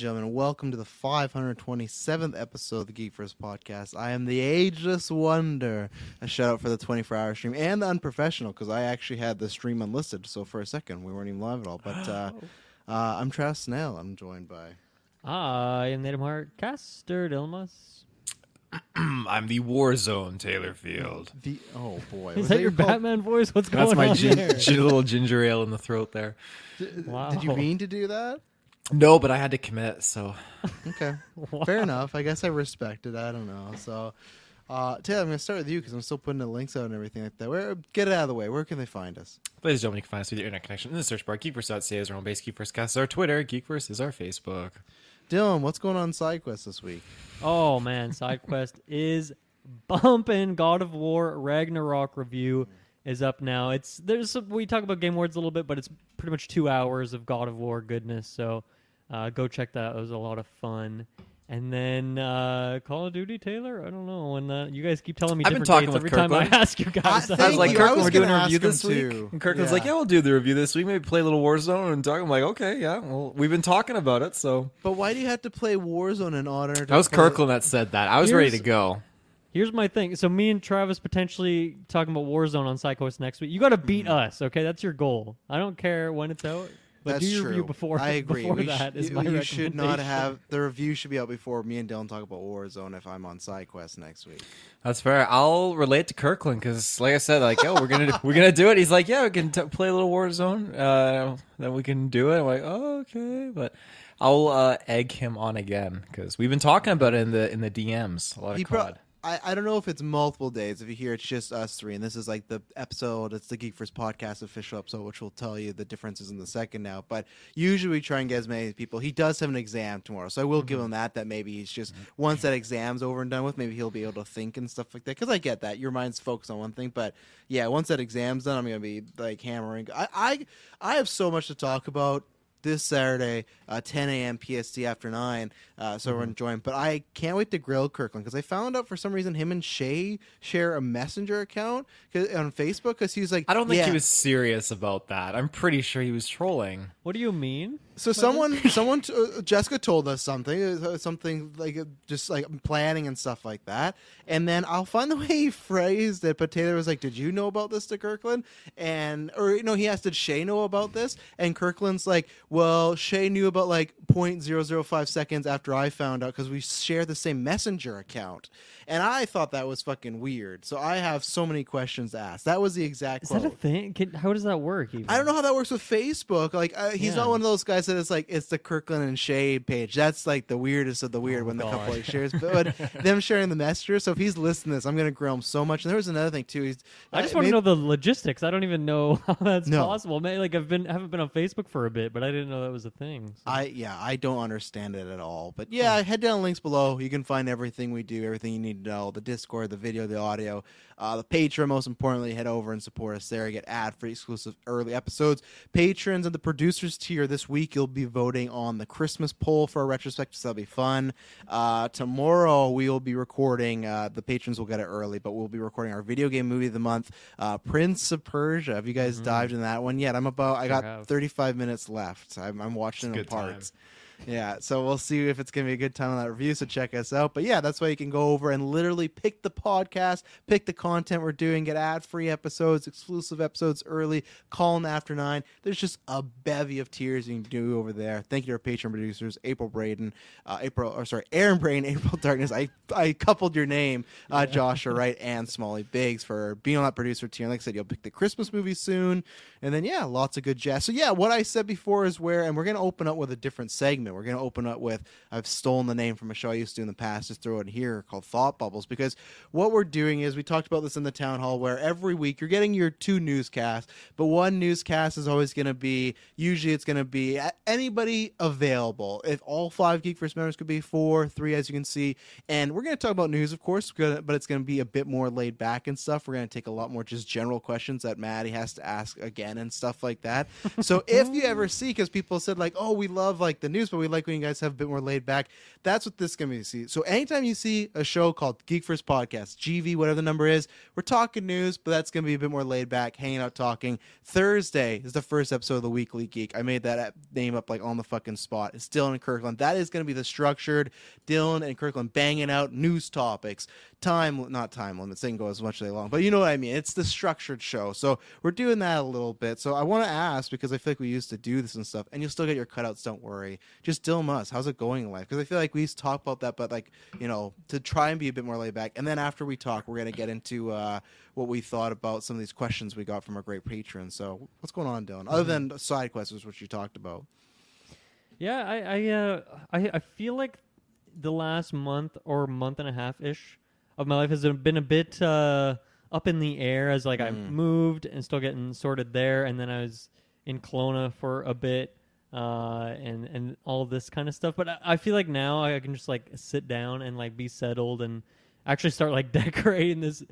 Gentlemen. Welcome to the 527th episode of the Geekverse Podcast. I am the Ageless Wonder. A shout out for the 24 hour stream and the Unprofessional because I actually had the stream unlisted. So for a second, we weren't even live at all. But uh, uh, I'm Travis Snell. I'm joined by. I am Native Heart Caster Dilmas. I'm the Warzone Taylor Field. The oh boy, Is Was that your call- Batman voice? What's That's going my on gin- there? gin- little ginger ale in the throat there. Wow. Did you mean to do that? No, but I had to commit, so Okay, fair enough. I guess I respect it. I don't know. So, uh, Taylor, I'm going to start with you because I'm still putting the links out and everything like that. Where get it out of the way. Where can they find us? Ladies and gentlemen, you can find us through the internet connection in the search bar. Geekverse.ca is our home base. Geekverse is our Twitter. Geekverse is our Facebook. Dylan, what's going on in SideQuest this week? Oh man, SideQuest is bumping. God of War Ragnarok review is up now. It's there's some, we talk about Game Awards a little bit, but it's pretty much two hours of God of War goodness. So uh, go check that. It was a lot of fun. And then uh, Call of Duty, Taylor. I don't know. And uh, you guys keep telling me I've been different talking dates with every time I ask you guys. I- that. I was like, Thank you. I Kirkland, was we're doing gonna a review ask him this week. too. And Kirkland's Yeah. like, yeah, we'll do the review this week. Maybe play a little Warzone and talk. I'm like, okay, yeah. Well, we've been talking about it, so. But why do you have to play Warzone in honor? To That was play- Kirkland that said that. I was ready to Here's- go. Here's my thing. So me and Travis potentially talking about Warzone on Psychos next week. You got to beat us, okay? That's your goal. I don't care when it's out, but That's do your true. review before. I agree. Before we that sh- is you, my you should not have the review should be out before me and Dylan talk about Warzone if I'm on SideQuest next week. That's fair. I'll relate to Kirkland because, like I said, like, oh, we're gonna we're gonna do it. He's like, yeah, we can t- play a little Warzone. Uh, then we can do it. I'm like, oh, okay, but I'll uh, egg him on again because we've been talking about it in the in the DMs. A lot He of pro- COD. I, I don't know if it's multiple days. If you hear it's just us three, and this is like the episode, it's the Geekverse podcast official episode, which will tell you the differences in the second now. But usually we try and get as many people. He does have an exam tomorrow, so I will give Mm-hmm. him that. That maybe he's just once that exam's over and done with, maybe he'll be able to think and stuff like that. Because I get that your mind's focused on one thing, but yeah, once that exam's done, I'm gonna be like hammering. I I, I have so much to talk about this Saturday, uh, 10 a.m. PST after nine. Uh, so Mm-hmm. we're enjoying. But I can't wait to grill Kirkland because I found out for some reason him and Shay share a messenger account 'cause- on Facebook because he's like, I don't think yeah. he was serious about that. I'm pretty sure he was trolling. What do you mean? So someone, someone, t- uh, Jessica told us something, uh, something like uh, just like planning and stuff like that. And then I'll find the way he phrased it. But Taylor was like, "Did you know about this to Kirkland?" And or you know, he asked, "Did Shay know about this?" And Kirkland's like, "Well, Shay knew about like 0.005 seconds after I found out because we share the same messenger account." And I thought that was fucking weird. So I have so many questions to ask. That was the exact Is quote. that a thing? Can, how does that work? Even? I don't know how that works with Facebook. Like, uh, he's Yeah. not one of those guys that is like it's the Kirkland and Shade page. That's like the weirdest of the weird when the couple Oh, like shares. But, but them sharing the messenger. So if he's listening to this, I'm gonna grill him so much. And there was another thing too. He's I just uh, want to know the logistics. I don't even know how that's No. possible. May- Like I've been haven't been on Facebook for a bit, but I didn't know that was a thing. So- I yeah, I don't understand it at all. But yeah, head down links below. You can find everything we do, everything you need to know, the Discord, the video, the audio, uh, the Patreon. Most importantly, head over and support us there. Get ad free exclusive early episodes. Patrons and the producers tier this week. You'll be voting on the Christmas poll for a retrospective. So that'll be fun. Uh, tomorrow we will be recording. Uh, the patrons will get it early, but we'll be recording our video game movie of the month, uh, Prince of Persia. Have you guys dived in that one yet? I'm about. I got have. 35 minutes left. I'm, I'm watching it in good time. Yeah, so we'll see if it's gonna be a good time on that review. So check us out. But yeah, that's why you can go over and literally pick the podcast, pick the content we're doing, get ad-free episodes, exclusive episodes early, call them after nine. There's just a bevy of tiers you can do over there. Thank you to our patron producers, April Braden, uh, April, or sorry, Aaron Braden, April Darkness. I I coupled your name, uh, Joshua Wright and Smalley Biggs for being on that producer tier. And like I said, you'll pick the Christmas movie soon, and then yeah, lots of good jazz. So yeah, what I said before is where, and we're gonna open up with a different segment. We're gonna open up with I've stolen the name from a show I used to do in the past, just throw it here called Thought Bubbles because what we're doing is we talked about this in the town hall where every week you're getting your two newscasts, but one newscast is always gonna be usually it's gonna be anybody available. If all five Geekverse members could be four, three as you can see, and we're gonna talk about news, of course, but it's gonna be a bit more laid back and stuff. We're gonna take a lot more just general questions that Maddie has to ask again and stuff like that. So if you ever see, because people said like, oh, we love like the news, but we like when you guys have a bit more laid back. That's what this is gonna be. See, so anytime you see a show called Geekverse Podcast, GV, whatever the number is, we're talking news, but that's gonna be a bit more laid back, hanging out, talking. Thursday is the first episode of the Weekly Geek. I made that name up like on the fucking spot. It's Dylan and Kirkland. That is gonna be the structured Dylan and Kirkland banging out news topics. Time, not time limits. They can go as much as they long, but you know what I mean. It's the structured show. So we're doing that a little bit. So I want to ask because I feel like we used to do this and stuff, and you'll still get your cutouts. Don't worry. Just Dylan Muss, how's it going in life? Because I feel like we used to talk about that, but like you know, to try and be a bit more laid back. And then after we talk, we're gonna get into uh, what we thought about some of these questions we got from our great patrons. So what's going on, Dylan? Other than side questions, which you talked about. Yeah, I I, uh, I I feel like the last month or month and a half ish of my life has been a bit uh, up in the air as like I moved and still getting sorted there, and then I was in Kelowna for a bit, uh, and and all this kind of stuff. But I, I feel like now I can just like sit down and like be settled and actually start like decorating this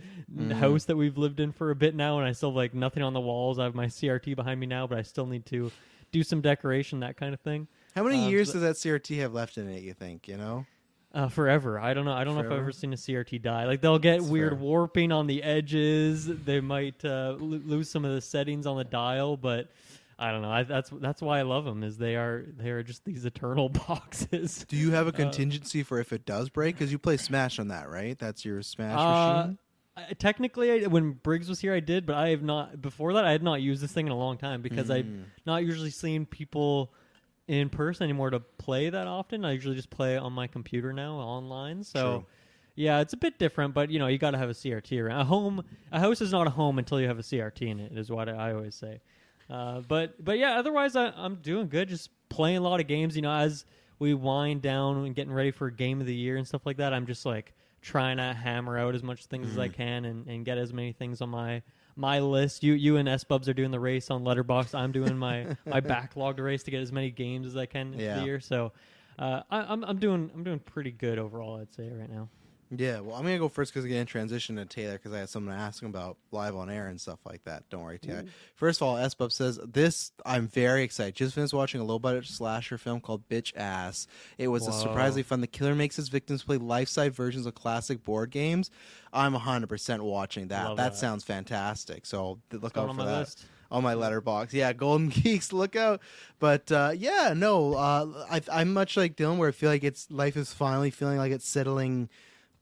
house that we've lived in for a bit now, and I still have, like nothing on the walls. I have my CRT behind me now, but I still need to do some decoration, that kind of thing. How many Uh, years so- does that CRT have left in it? You think? You know. Uh, forever. I don't know. I don't know if I've ever seen a CRT die. Like they'll get That's weird fair. warping on the edges. They might uh, lo- lose some of the settings on the dial, but I don't know. I, that's that's why I love them. Is they are they are just these eternal boxes. Do you have a Uh, contingency for if it does break? Because you play Smash on that, right? That's your Smash Uh, machine. I- technically, I, when Briggs was here, I did, but I have not. Before that, I had not used this thing in a long time because I've Mm. not usually seen people in person anymore to play that often. I usually just play on my computer now online. So, True. yeah, it's a bit different, but you know, you got to have a CRT around. A home, a house is not a home until you have a CRT in it. Is what I always say. Uh, but but yeah, otherwise I, I'm doing good. Just playing a lot of games. You know, as we wind down and getting ready for game of the year and stuff like that, I'm just like trying to hammer out as much things as I Mhm. can and, and get as many things on my my list. You you and S Bubs are doing the race on Letterboxd. I'm doing my my Backloggd race to get as many games as I can Yeah. the year. So uh, I, I'm I'm doing I'm doing pretty good overall. I'd say right now. Yeah, well, I'm gonna go first because again, transition to Taylor because I had something to ask him about live on air and stuff like that. Don't worry, Taylor. First of all, SBUB says this. I'm very excited. Just finished watching a low budget slasher film called Bitch Ass. It was Whoa. surprisingly fun. The killer makes his victims play life size versions of classic board games. I'm 100 percent watching that. That. that. sounds fantastic. So look out for that list. on my Letterboxd. Yeah, Golden Geeks, look out. But uh, yeah, no, uh, I, I'm much like Dylan, where I feel like it's life is finally feeling like it's settling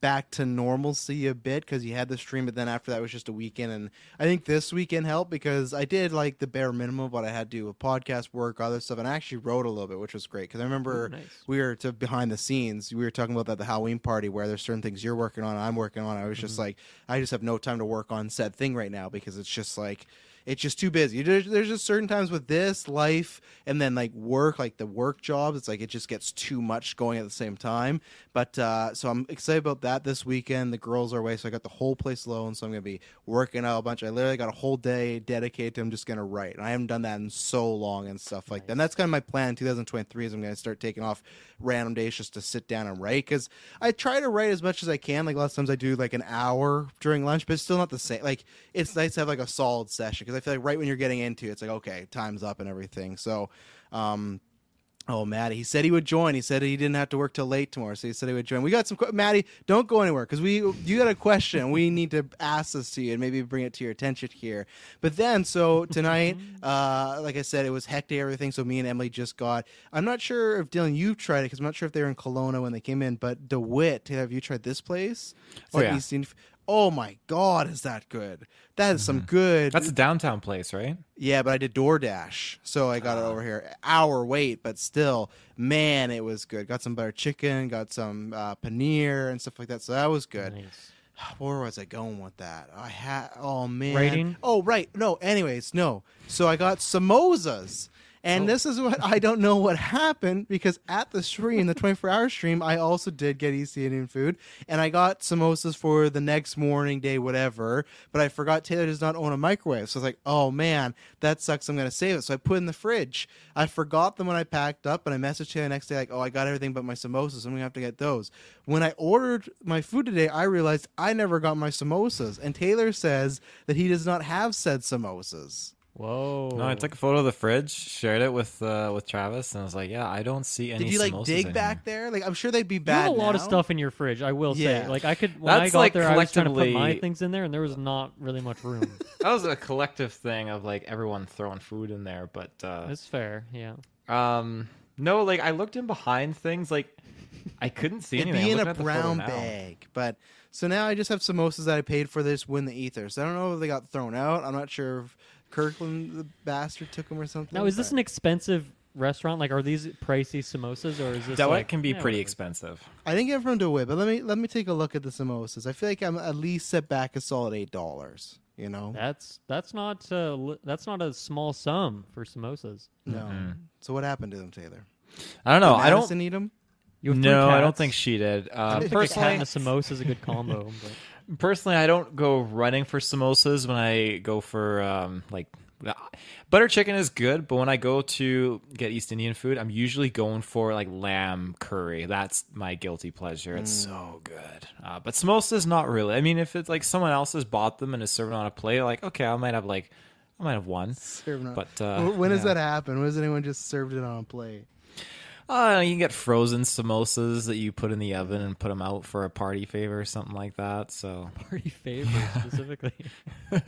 back to normalcy a bit because you had the stream, but then after that was just a weekend. And I think this weekend helped because I did like the bare minimum of what I had to do with podcast work, other stuff, and I actually wrote a little bit, which was great because I remember Ooh, nice. we were to behind the scenes. We were talking about that the Halloween party where there's certain things you're working on, I'm working on. I was just mm-hmm. like, I just have no time to work on said thing right now because it's just like it's just too busy. There's, there's just certain times with this life and then like work, like the work jobs. It's like it just gets too much going at the same time. But uh, so I'm excited about that this weekend. The girls are away, so I got the whole place alone. So I'm gonna be working out a bunch. I literally got a whole day dedicated to. I'm just gonna write, and I haven't done that in so long and stuff like that. And that's kind of my plan. in 2023 is I'm gonna start taking off random days just to sit down and write because I try to write as much as I can. Like lots of times I do like an hour during lunch, but it's still not the same. Like it's nice to have like a solid session because I feel like right when you're getting into it, it's like okay, time's up and everything. So, um, oh Maddie, he said he would join. He said he didn't have to work till late tomorrow, so he said he would join. We got some que- Maddie. Don't go anywhere because we you got a question. we need to ask this to you and maybe bring it to your attention here. But then, so tonight, uh, like I said, it was hectic everything. So me and Emily just got. I'm not sure if Dylan you've tried it because I'm not sure if they were in Kelowna when they came in. But DeWitt, Taylor, have you tried this place? Is Oh, that yeah. East Indian- Oh my God, is that good? That is some mm-hmm. good. That's a downtown place, right? Yeah, but I did DoorDash, so I got it ah. over here. Hour wait, but still, man, it was good. Got some butter chicken, got some uh, paneer and stuff like that. So that was good. Nice. Ah, where was I going with that? I had oh man. Rating? Oh right. No. Anyways, no. So I got samosas. And Oh. this is what I don't know what happened because at the stream, the 24 hour stream, I also did get East Indian food and I got samosas for the next morning, day, whatever. But I forgot Taylor does not own a microwave. So I was like, oh man, that sucks. I'm going to save it. So I put it in the fridge. I forgot them when I packed up and I messaged Taylor the next day, like, oh, I got everything but my samosas. I'm going to have to get those. When I ordered my food today, I realized I never got my samosas. And Taylor says that he does not have said samosas. Whoa. No, I took a photo of the fridge, shared it with uh, with Travis, and I was like, "Yeah, I don't see any." Did you like dig in back there? Like I'm sure they'd be You bad. have a lot of stuff in your fridge. I will Yeah. say, like I could when I That's got like there, I was trying to put my collectively- things in there, and there was not really much room. That was a collective thing of like everyone throwing food in there, but uh, That's fair. Yeah. um, no, like I looked in behind things, like I couldn't see It'd anything. be I'm in looking a at the photo brown now. bag. But so now I just have samosas that I paid for this win the ether. So I don't know if they got thrown out. I'm not sure if Kirkland the bastard took them or something. Now, is this an expensive restaurant? Like, are these pricey samosas, or is this That like can be yeah, pretty whatever. expensive. I didn't get it from DeWitt, but let me let me take a look at the samosas. I feel like I'm at least set back a solid eight dollars. You know, That's that's not uh, li- that's not a small sum for samosas. no. Mm-hmm. So what happened to them, Taylor? I don't know. Did I don't. Madison eat them. You have three No, I don't cats. think she did. I Uh, think a cat personally, and a samosa is a good combo. But personally, I don't go running for samosas when I go for um, like butter chicken is good, but when I go to get East Indian food, I'm usually going for like lamb curry. That's my guilty pleasure. It's so good. Uh, but samosas, not really. I mean, if it's like someone else has bought them and is serving on a plate, like okay, I might have like I might have one. Serving on- But uh, Wh- when does yeah. that happen? When has anyone just served it on a plate? Uh, you can get frozen samosas that you put in the oven and put them out for a party favor or something like that. So, Party favor specifically.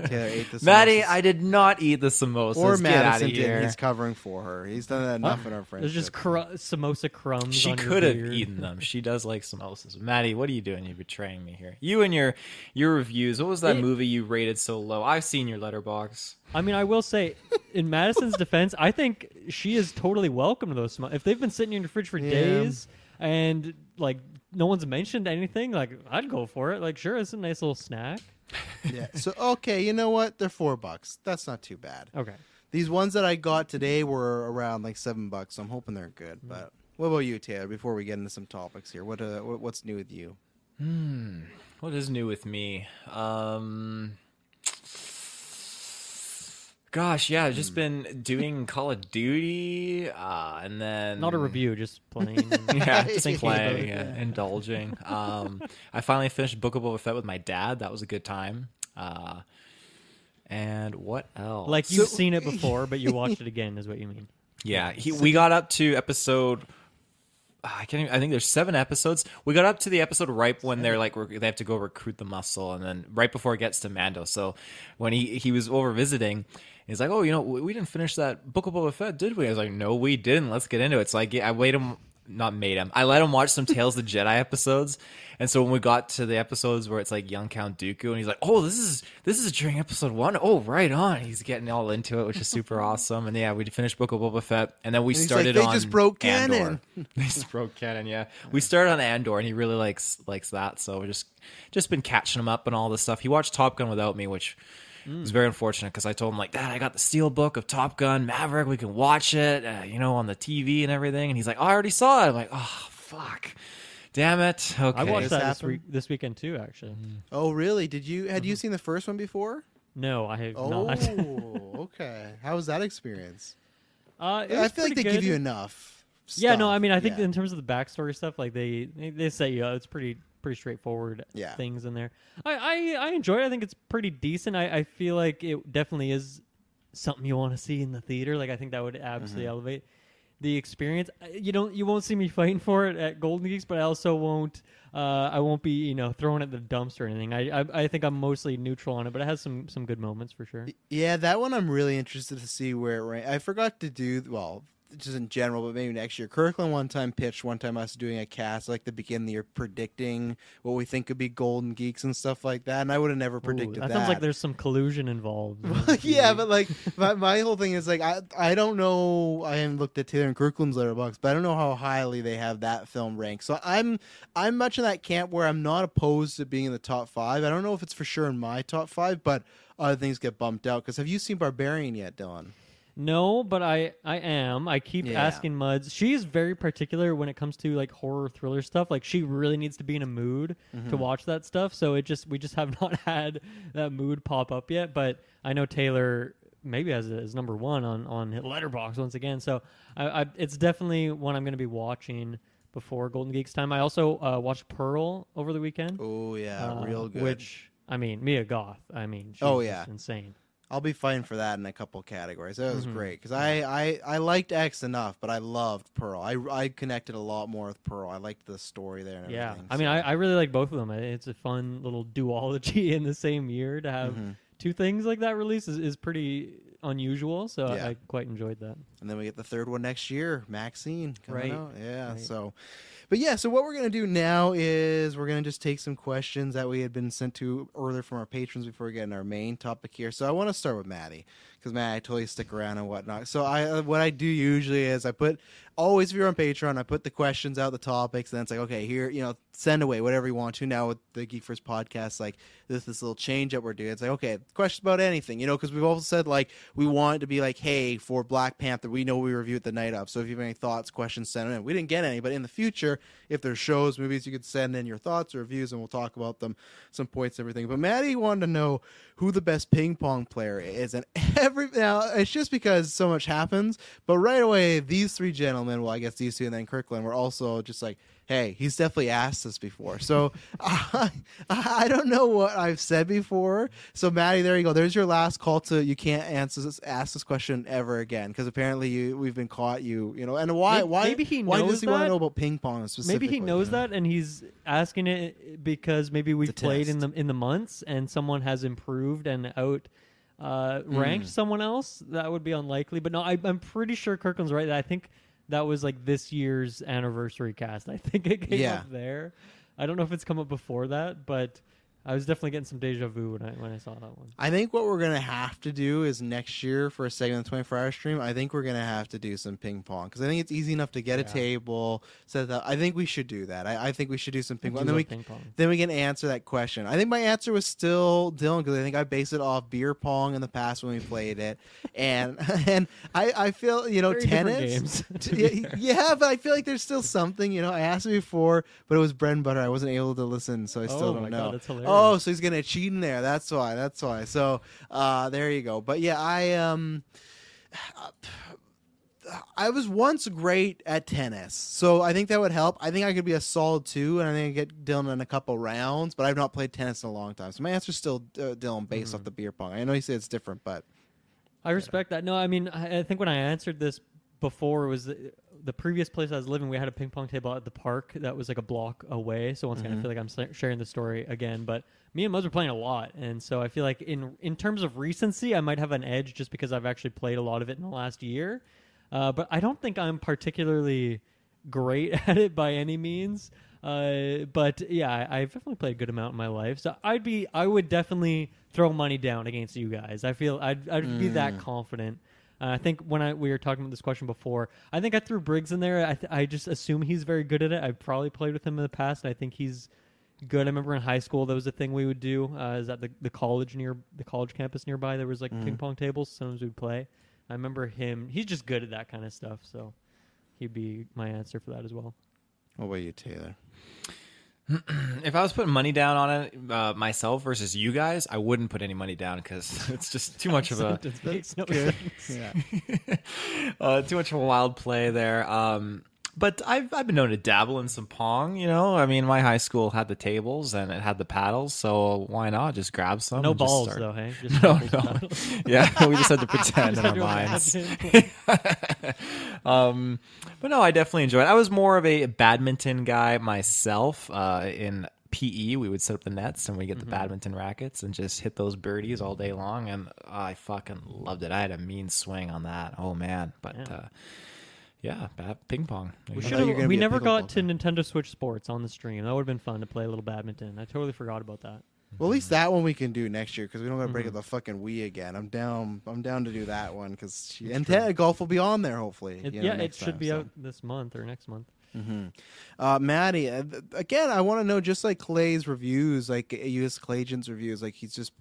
Taylor ate the Maddie. I did not eat the samosas. or Get out Madison of did. here. He's covering for her. He's done that enough in our friendship. There's just cru- samosa crumbs. She on your could have beard. eaten them. She does like samosas. Maddie, what are you doing? You're betraying me here. You and your your reviews. What was that It- movie you rated so low? I've seen your Letterboxd. I mean, I will say, in Madison's defense, I think she is totally welcome to those. Sm- if they've been sitting in your fridge for Yeah. days and like no one's mentioned anything, like I'd go for it. Like, sure, it's a nice little snack. yeah. So okay, you know what? They're four bucks. That's not too bad. Okay. These ones that I got today were around like seven bucks. So I'm hoping they're good. But what about you, Taylor? Before we get into some topics here, what uh, what- what's new with you? Hmm. What is new with me? Um. Gosh, yeah, I've just been doing Call of Duty, uh, and then Not a review, just playing. yeah, just about playing, it. and indulging. Um, I finally finished Book of Boba Fett with my dad. That was a good time. Uh, and what else? Like you've seen it before, but you watched it again, is what you mean. Yeah, he, we got up to episode. I can't. Even, I think there's seven episodes. We got up to the episode right when they're like rec- they have to go recruit the muscle, and then right before it gets to Mando. So when he he was over visiting, he's like, "Oh, you know, we we didn't finish that Book of Boba Fett, did we?" I was like, "No, we didn't. Let's get into it." So I get, I wait him, not made him. I let him watch some Tales of the Jedi episodes, and so when we got to the episodes where it's like young Count Dooku, and he's like, "Oh, this is this is during episode one. Oh, right on." He's getting all into it, which is super awesome. And yeah, we finished Book of Boba Fett, and then we And started like, "They just broke Andor. canon." they just broke canon. Yeah, we started on Andor, and he really likes likes that. So we're just just been catching him up and all this stuff. He watched Top Gun without me, which was very unfortunate because I told him like, Dad, I got the steel book of Top Gun Maverick. We can watch it, uh, you know, on the TV and everything. And he's like, I already saw it. I'm like, oh fuck, damn it. Okay, I watched This that this happened? week, this weekend too. Actually, Oh, really? Did you had you seen the first one before? no, I have Oh, not. okay. How was that experience? Uh, it I feel like they pretty give you good. enough. Yeah, no. I mean, I think Yeah. in terms of the backstory stuff, like they they, they set you up. It's pretty pretty straightforward Yeah. things in there. I, I I enjoy it. I think it's pretty decent. I, I feel like it definitely is something you want to see in the theater. Like I think that would absolutely Mm-hmm. elevate the experience. You don't you won't see me fighting for it at Golden Geeks, but I also won't uh, I won't be you know throwing in the dumpster or anything. I, I I think I'm mostly neutral on it, but it has some some good moments for sure. Yeah, that one I'm really interested to see where it rank. I forgot to do well, just in general, but maybe next year. Kirkland one time pitched one time us doing a cast like the beginning of the year predicting what we think could be Golden Geeks and stuff like that, and I would have never Ooh, predicted that that. sounds like there's some collusion involved. yeah, but like my, my whole thing is like I I don't know. I haven't looked at Taylor and Kirkland's Letterboxd, but I don't know how highly they have that film ranked. So I'm I'm much in that camp where I'm not opposed to being in the top five. I don't know if it's for sure in my top five, but other things get bumped out. Because have you seen Barbarian yet, Dylan? No, but I I am. I keep Yeah. asking Muds. She's very particular when it comes to like horror thriller stuff. Like she really needs to be in a mood to Mhm. watch that stuff. So it just we just have not had that mood pop up yet. But I know Taylor maybe has it as number one on on Letterboxd once again. So I, I it's definitely one I'm going to be watching before Golden Geeks time. I also uh, watched Pearl over the weekend. Oh yeah, uh, real good. Which I mean, Mia Goth. I mean, she's Oh, just yeah. insane. I'll be fighting for that in a couple categories. That was Mhm. great because I, I I liked X enough, but I loved Pearl. I I connected a lot more with Pearl. I liked the story there. And Yeah, everything, I mean, so. I, I really like both of them. It's a fun little duology in the same year to have Mhm. two things like that released is, is pretty unusual. So I- I, quite enjoyed that. And then we get the third one next year, Maxine. coming Right. out. Yeah. Right. So, but yeah. So what we're gonna do now is we're gonna just take some questions that we had been sent to earlier from our patrons before we get in our main topic here. So I want to start with Maddie because man, I totally stick around and whatnot. So I uh, what I do usually is I put always if you're on Patreon, I put the questions out, the topics, and it's like okay, here you know send away whatever you want to. Now with the Geekverse podcast, like this this little change that we're doing, it's like okay, questions about anything, you know, because we've also said like we want it to be like hey for Black Panther, we know we reviewed the night of, so if you have any thoughts, questions, send them in. We didn't get any, but in the future, if there's shows, movies, you could send in your thoughts or reviews, and we'll talk about them, some points, everything. But Maddie wanted to know who the best ping pong player is, and every now it's just because so much happens. But right away, these three gentlemen, well, I guess these two and then Kirkland, were also just like, "Hey, he's definitely asked this before." So I, I don't know what I've said before. So Maddie, there you go. There's your last call to you can't answer this, ask this question ever again because apparently you we've been caught. You you know, and why Maybe- why maybe he why knows does he want to know about ping pong specifically? Maybe he knows you know? that, and he's asking it because maybe we've played in the in the months, and someone has improved and out uh, ranked Mm. someone else. That would be unlikely, but no, I, I'm pretty sure Kirkland's right. I think that was like this year's anniversary cast. I think it came Yeah. up there. I don't know if it's come up before that, but I was definitely getting some deja vu when I when I saw that one. I think what we're gonna have to do is next year for a segment of the 24 hour stream. I think we're gonna have to do some ping pong because I think it's easy enough to get a table set that. I think we should do that. I, I think we should do some ping pong. then we ping pong. then we can answer that question. I think my answer was still Dylan because I think I based it off beer pong in the past when we played it, and and I I feel you know Very tennis. games, yeah, yeah, but I feel like there's still something. You know, I asked it before, but it was bread and butter. I wasn't able to listen, so I still Oh don't know. God, that's hilarious. Oh, so he's gonna cheat in there. That's why. That's why. So uh, there you go. But yeah, I um. I was once great at tennis, so I think that would help. I think I could be a solid two, and I think I get Dylan in a couple rounds. But I've not played tennis in a long time, so my answer's still uh, Dylan based Mm-hmm. off the beer pong. I know you say it's different, but I respect that. No, I mean, I, I think when I answered this before, it was the, previous place I was living. We had a ping pong table at the park that was like a block away. So once again, I Mhm. feel like I'm sa- sharing the story again. But me and Muzz were playing a lot, and so I feel like in in terms of recency, I might have an edge just because I've actually played a lot of it in the last year. Uh, but I don't think I'm particularly great at it by any means. Uh, but yeah, I, I've definitely played a good amount in my life. So I'd be, I would definitely throw money down against you guys. I feel I'd, I'd be that Mm. confident. Uh, I think when I we were talking about this question before, I think I threw Briggs in there. I, th- I just assume he's very good at it. I've probably played with him in the past, and I think he's good. I remember in high school that was a thing we would do. Uh, is that the the college near the college campus nearby. There was like Mhm. ping pong tables. Sometimes we'd play. I remember him. He's just good at that kind of stuff. So he'd be my answer for that as well. what about you, Taylor? if I was putting money down on it uh, myself versus you guys, I wouldn't put any money down because it's just too much of a Sentence Good. sense. Yeah. uh, too much of a wild play there. Um, but I've I've been known to dabble in some pong. You know, I mean, my high school had the tables and it had the paddles, so why not just grab some? No balls start- though, hey? Just no, no. yeah, we just had to pretend in our minds. um, but no, I definitely enjoyed. it. I was more of a badminton guy myself. Uh, in PE, we would set up the nets and we get the badminton rackets and just hit those birdies all day long, and I fucking loved it. I had a mean swing on that. Oh man, but. Yeah. Uh, yeah, bad ping pong. We you I go. thought you were should. gonna We never got to Nintendo Switch Sports on the stream. That would have been fun to play a little badminton. I totally forgot about that. Well, at least that one we can do next year because we don't got to break Mm-hmm. up the fucking Wii again. I'm down. I'm down to do that one because and ten, golf will be on there hopefully. It, you know, yeah, it next should time, be so. out this month or next month. Hmm Uh, Maddie, uh, again, I want to know just like Clay's reviews, like U.S. Clay Agent's reviews, like he's just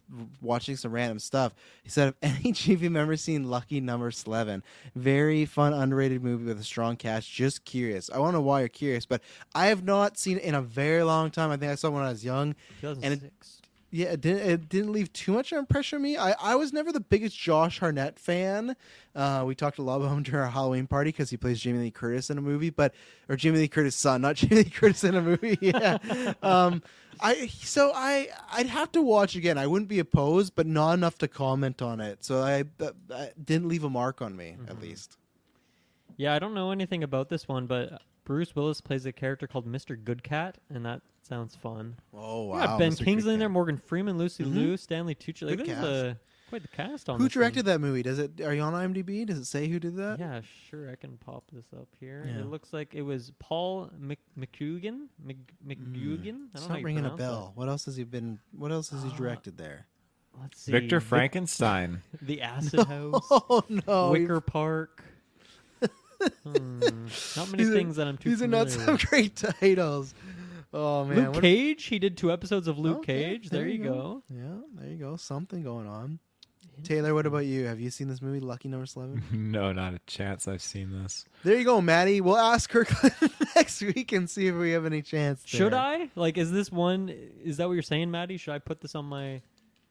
watching some random stuff. He said, "If any GV member seen Lucky Number Slevin, very fun, underrated movie with a strong cast. Just curious. I want to know why you're curious, but I have not seen it in a very long time. I think I saw it when I was young, and it, 2006. Yeah, it didn't, it didn't leave too much of an impression on me. I, I was never the biggest Josh Hartnett fan. Uh, we talked a lot about him during our Halloween party because he plays Jamie Lee Curtis in a movie, but or Jamie Lee Curtis' son, not Jamie Lee Curtis in a movie. Yeah. um, I so I I'd have to watch again. I wouldn't be opposed, but not enough to comment on it. So I, didn't leave a mark on me, Mm-hmm. at least. Yeah, I don't know anything about this one, but Bruce Willis plays a character called Mr. Goodcat, and that sounds fun. Oh wow! Yeah, Ben Kingsley in there, Morgan Freeman, Lucy Mhm. Liu, Stanley Tucci. Like, Good this is cast. a, quite the cast on Who this one. directed that movie? Does it? Are you on IMDb? Does it say who did that? Yeah, sure. I can pop this up here. Yeah. It looks like it was Paul Mc, McCugan. Mc, McGugan. I don't Mm. It's how not you ringing a pronounce bell. What else has he been? What else has he Uh, directed there? that. Let's see. Victor Frankenstein. the Acid House. Oh no! Wicker Park. Hmm, not many These are- things that I'm too These are not familiar some with. great titles. Oh man, Luke what- Cage. He did two episodes of Luke Okay, Cage. There, you go. Yeah, there you go. Something going on. Taylor, what about you? Have you seen this movie, Lucky Number Slevin? no, not a chance. I've seen this. there you go, Maddie. We'll ask her next week and see if we have any chance. Should. I? Like, is this one? Is that what you're saying, Maddie? Should I put this on my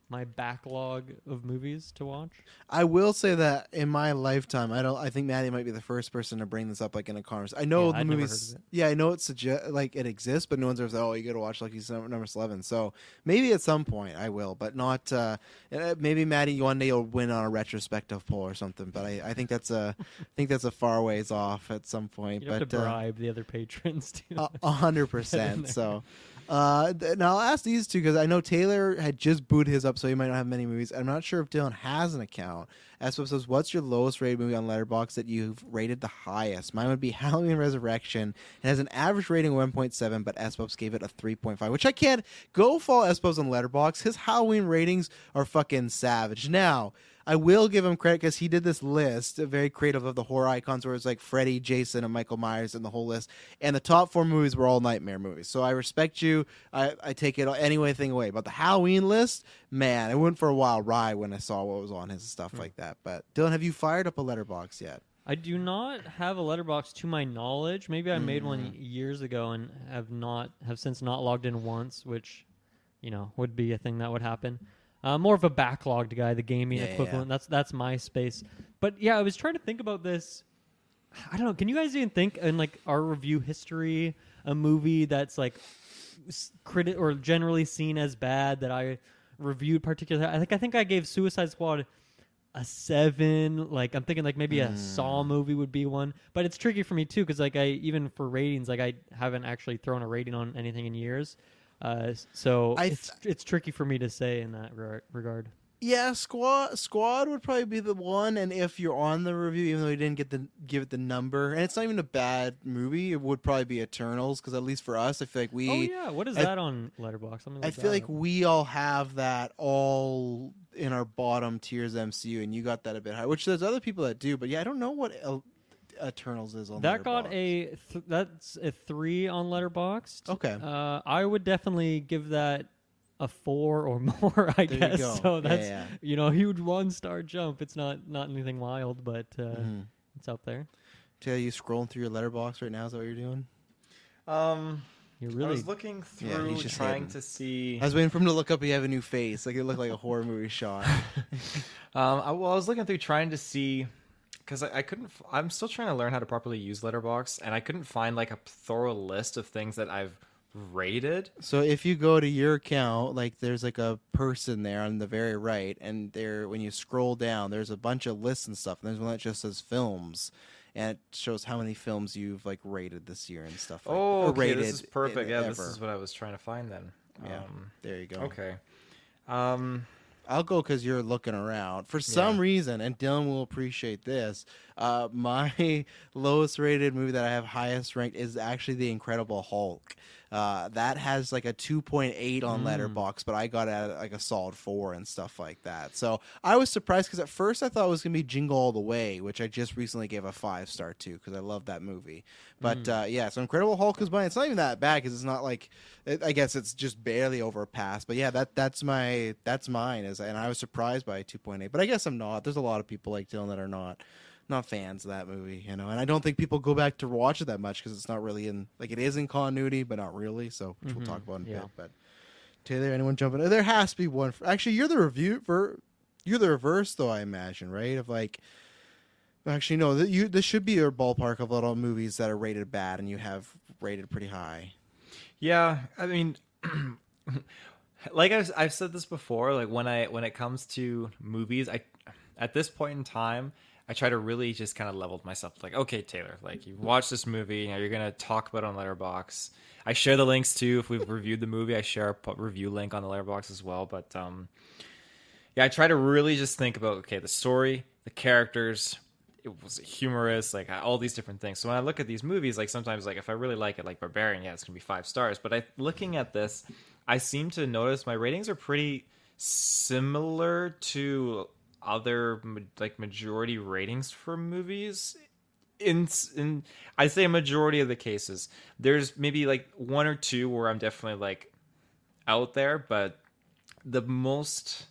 my backlog of movies to watch. I will say that in my lifetime, I don't. I think Maddie might be the first person to bring this up, like in a conversation. I know Yeah, the I'd movies. Yeah, I know it suggest like it exists, but no one's ever said, "Oh, you got to watch Lucky Number number Slevin." So maybe at some point I will, but not. Uh, uh, maybe Maddie one day you'll win on a retrospective poll or something. But I, I think that's a, I think that's a far ways off at some point. You have but to uh, bribe the other patrons to a hundred percent. So, uh, th- now I'll ask these two because I know Taylor had just booted his up, so he might not have many movies. I'm not sure if Dylan has an account. Asweb says, "What's your lowest rated movie on Letterboxd that you've rated the highest?" Mine would be Halloween Resurrection. It has an average rating of 1.7, but Aswebs gave it a 3.5, which I can't go follow Aswebs on Letterboxd. His Halloween ratings are fucking savage. Now. I will give him credit because he did this list, uh, very creative of the horror icons, where it's like Freddy, Jason, and Michael Myers, and the whole list. And the top four movies were all nightmare movies. So I respect you. I, I take it any thing away. But the Halloween list, man, it went for a while ride when I saw what was on his stuff like that. But Dylan, have you fired up a Letterboxd yet? I do not have a Letterboxd to my knowledge. Maybe I made one Mm. years ago and have not have since not logged in once, which you know would be a thing that would happen. Uh, more of a Backloggd guy, the gaming Yeah, yeah, equivalent. That's that's my space. But yeah, I was trying to think about this. I don't know. Can you guys even think in like our review history a movie that's like s- criti- or generally seen as bad that I reviewed particularly? I think I think I gave Suicide Squad a seven. Like I'm thinking like maybe a Saw Hmm. movie would be one, but it's tricky for me too because like I even for ratings like I haven't actually thrown a rating on anything in years. Uh, so I it's it's tricky for me to say in that re- regard. Yeah, squad squad would probably be the one. And if you're on the review, even though you didn't get the give it the number, and it's not even a bad movie, it would probably be Eternals because at least for us, I feel like we. oh yeah, what is I- that on Letterboxd? I feel like we all have that all in our bottom tiers MCU, and you got that a bit high. Which there's other people that do, but yeah, I don't know what Eternals is on that got a th- that's a three on Letterboxd. Okay. uh, I would definitely give that a four or more. I There you guess go. so. That's yeah. you know huge one star jump. It's not not anything wild, but uh, Mhm. it's up there. Taylor, you scrolling through your Letterboxd right now? Is that what you're doing? Um, You're I really was looking through he's just trying hidden. to see. I was waiting for him to look up. You have a new face, like it looked like a horror movie shot. Um, I, well, I was looking through trying to see because I, I couldn't. I'm still trying to learn how to properly use Letterboxd, and I couldn't find like a thorough list of things that I've rated. So if you go to your account, like there's like a person there on the very right, and there when you scroll down, there's a bunch of lists and stuff. And there's one that just says films, and it shows how many films you've like rated this year and stuff. Like, Oh, okay, rated this is perfect. i- Yeah, this is what I was trying to find then. Yeah, Um, there you go. okay. Um, I'll go because you're looking around for some reason, and Dylan will appreciate this. Uh, my lowest rated movie that I have highest ranked is actually The Incredible Hulk. Uh, that has like a 2.8 on Letterboxd, but I got it at like a solid four and stuff like that. So I was surprised because at first I thought it was gonna be Jingle All the Way, which I just recently gave a five star to because I love that movie. But uh, yeah, so Incredible Hulk is mine. It's not even that bad because it's not like it, I guess it's just barely overpassed. But yeah, that that's my that's mine. Is and I was surprised by 2.8, but I guess I'm not. There's a lot of people like Dylan that are not not fans of that movie, you know. And I don't think people go back to watch it that much because it's not really in like it is in continuity, but not really. So which we'll mm-hmm. talk about in a yeah. bit. But Taylor, anyone jumping? There has to be one. For, actually, you're the review for you're the reverse though. I imagine, right? Of like. Actually, no. th- You this should be your ballpark of little movies that are rated bad, and you have rated pretty high. Yeah, I mean, like I've, I've said this before. Like when I when it comes to movies, I at this point in time, I try to really just kind of level myself. Like, okay, Taylor, like you watched this movie, now you're gonna talk about it on Letterboxd. I share the links too. If we've reviewed the movie, I share a review link on the Letterboxd as well. But um, yeah, I try to really just think about okay, the story, the characters. It was humorous, like all these different things. So when I look at these movies, like sometimes, like if I really like it, like Barbarian, yeah, it's gonna be five stars. But I looking at this, I seem to notice my ratings are pretty similar to other like majority ratings for movies in in I say a majority of the cases. There's maybe like one or two where I'm definitely like out there, but the most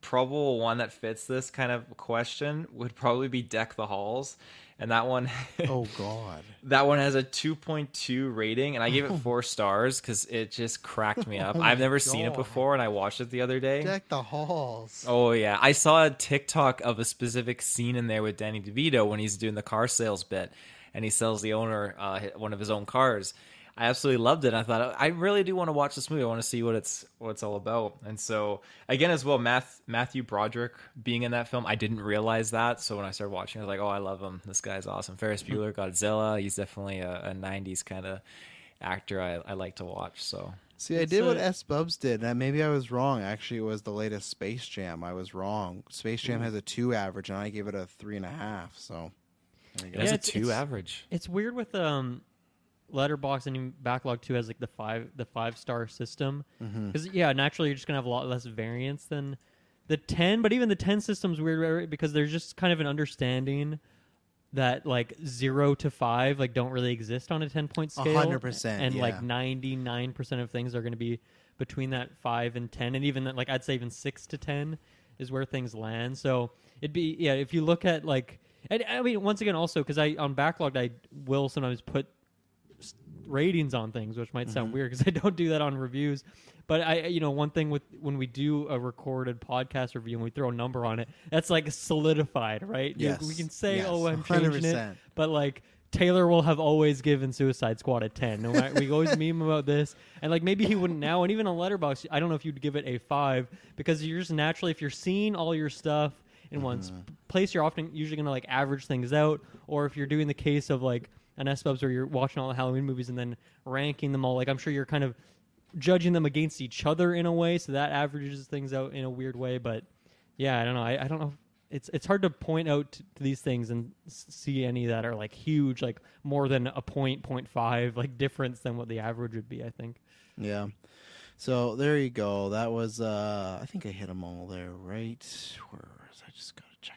probable one that fits this kind of question would probably be Deck the Halls. And that one Oh God. that one has a 2.2 rating and I gave it 4 stars cuz it just cracked me up. Oh I've never seen it before and I watched it the other day. Deck the halls. Oh yeah, I saw a TikTok of a specific scene in there with Danny DeVito when he's doing the car sales bit, and he sells the owner uh, one of his own cars. I absolutely loved it. I thought I really do want to watch this movie. I want to see what it's what it's all about. And so again, as well, Math, Matthew Broderick being in that film, I didn't realize that. So when I started watching, I was like, oh, I love him. This guy's awesome. Ferris Bueller, Godzilla. He's definitely a, a '90s kind of actor. I, I like to watch. So See, I It's, did what S Bubs did, and maybe I was wrong. Actually, it was the latest Space Jam. I was wrong. Space Jam has a two average, and I gave it a three and a half. So there you it go. has Yeah, a two it's- average. It's weird with um, Letterboxd and Backlog Two has like the five the five star system mm-hmm. because yeah, naturally you're just gonna have a lot less variance than the ten. But even the ten system's weird right, because there's just kind of an understanding that like zero to five like don't really exist on a ten point scale. hundred percent, and yeah. like ninety nine percent of things are going to be between that five and ten, and even like I'd say even six to ten is where things land. So it'd be yeah if you look at like and I mean once again also because I on Backloggd I will sometimes put ratings on things which might Mm-hmm. sound weird because I don't do that on reviews. But I, you know, one thing with when we do a recorded podcast review and we throw a number on it, that's like solidified, right? You- Yes. we can say, Yes. "Oh, I'm changing it," 100%. but like Taylor will have always given Suicide Squad a ten. No matter, we always meme about this, and like maybe he wouldn't now. And even on Letterboxd, I don't know if you'd give it a five because you're just naturally if you're seeing all your stuff in one Mm-hmm. sp- place, you're often usually gonna like average things out. Or if you're doing the case of like an S Bubs where you're watching all the Halloween movies and then ranking them all, like I'm sure you're kind of judging them against each other in a way, so that averages things out in a weird way. But yeah, I don't know. I, I don't know. It's it's hard to point out to these things and see any that are like huge, like more than a point, point five, like difference than what the average would be. I think. Yeah. So there you go. That was uh I think I hit them all there, right? Where is I just gotta check.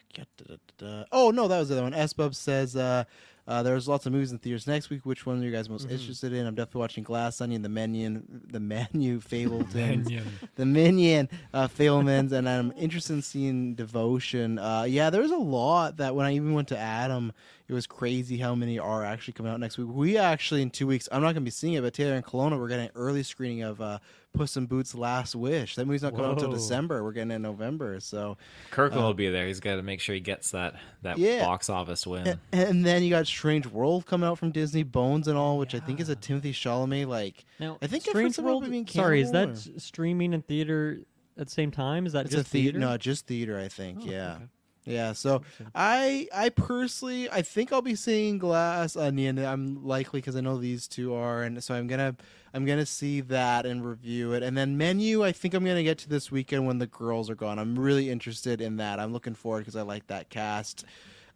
Oh no, that was the other one. S Bub says uh uh, there's lots of movies in theaters next week. Which one are you guys most interested in? I'm definitely watching Glass Onion, The Minion, The Menu, Fabletons, The Minion, uh, Fabelmans, and I'm interested in seeing Devotion. Uh, yeah, there's a lot that when I even went to Adam, it was crazy how many are actually coming out next week. We actually in two weeks, I'm not going to be seeing it, but Taylor and Kelowna, we're getting an early screening of uh, Puss in Boots: Last Wish. That movie's not coming out until December. We're getting it in November, so Kirkland will be there. He's got to make sure he gets that that Yeah. box office win. and then you got Strange World coming out from Disney, Bones and all, which I think is a Timothée Chalamet. Like, Now, I think I've Strange something about World. it being sorry, is that or- streaming and theater at the same time? Is that It's just a theater. theater? No, just theater. I think. Oh, yeah. okay. Yeah, so I I personally I think I'll be seeing Glass Onion. I'm likely because I know these two are, and so I'm gonna I'm gonna see that and review it. And then Menu, I think I'm gonna get to this weekend when the girls are gone. I'm really interested in that. I'm looking forward because I like that cast.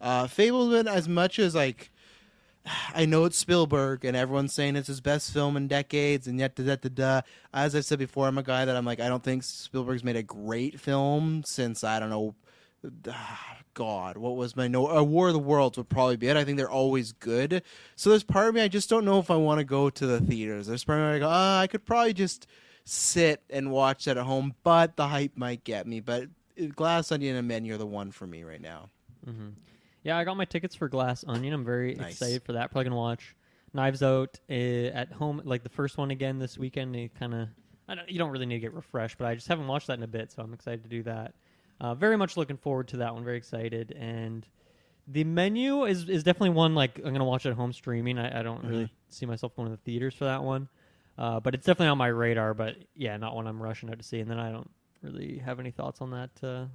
Uh, Fabelman, as much as like I know it's Spielberg and everyone's saying it's his best film in decades and yet da da da da. As I said before, I'm a guy that I'm like I don't think Spielberg's made a great film since I don't know. God, what was my no? A War of the Worlds would probably be it. I think they're always good. So there's part of me I just don't know if I want to go to the theaters. There's part of me I go, ah, I could probably just sit and watch that at home, but the hype might get me. But uh, Glass Onion and Menu are the one for me right now. Yeah, I got my tickets for Glass Onion. I'm very Nice. excited for that. Probably gonna watch Knives Out uh, at home, like the first one again this weekend. Kind of, don't, you don't really need to get refreshed, but I just haven't watched that in a bit, so I'm excited to do that. Uh, very much looking forward to that one. Very excited, and the menu is is definitely one like I'm gonna watch at home streaming. I, I don't really see myself going to the theaters for that one, uh, but it's definitely on my radar. But yeah, not one I'm rushing out to see. And then I don't really have any thoughts on that. Uh,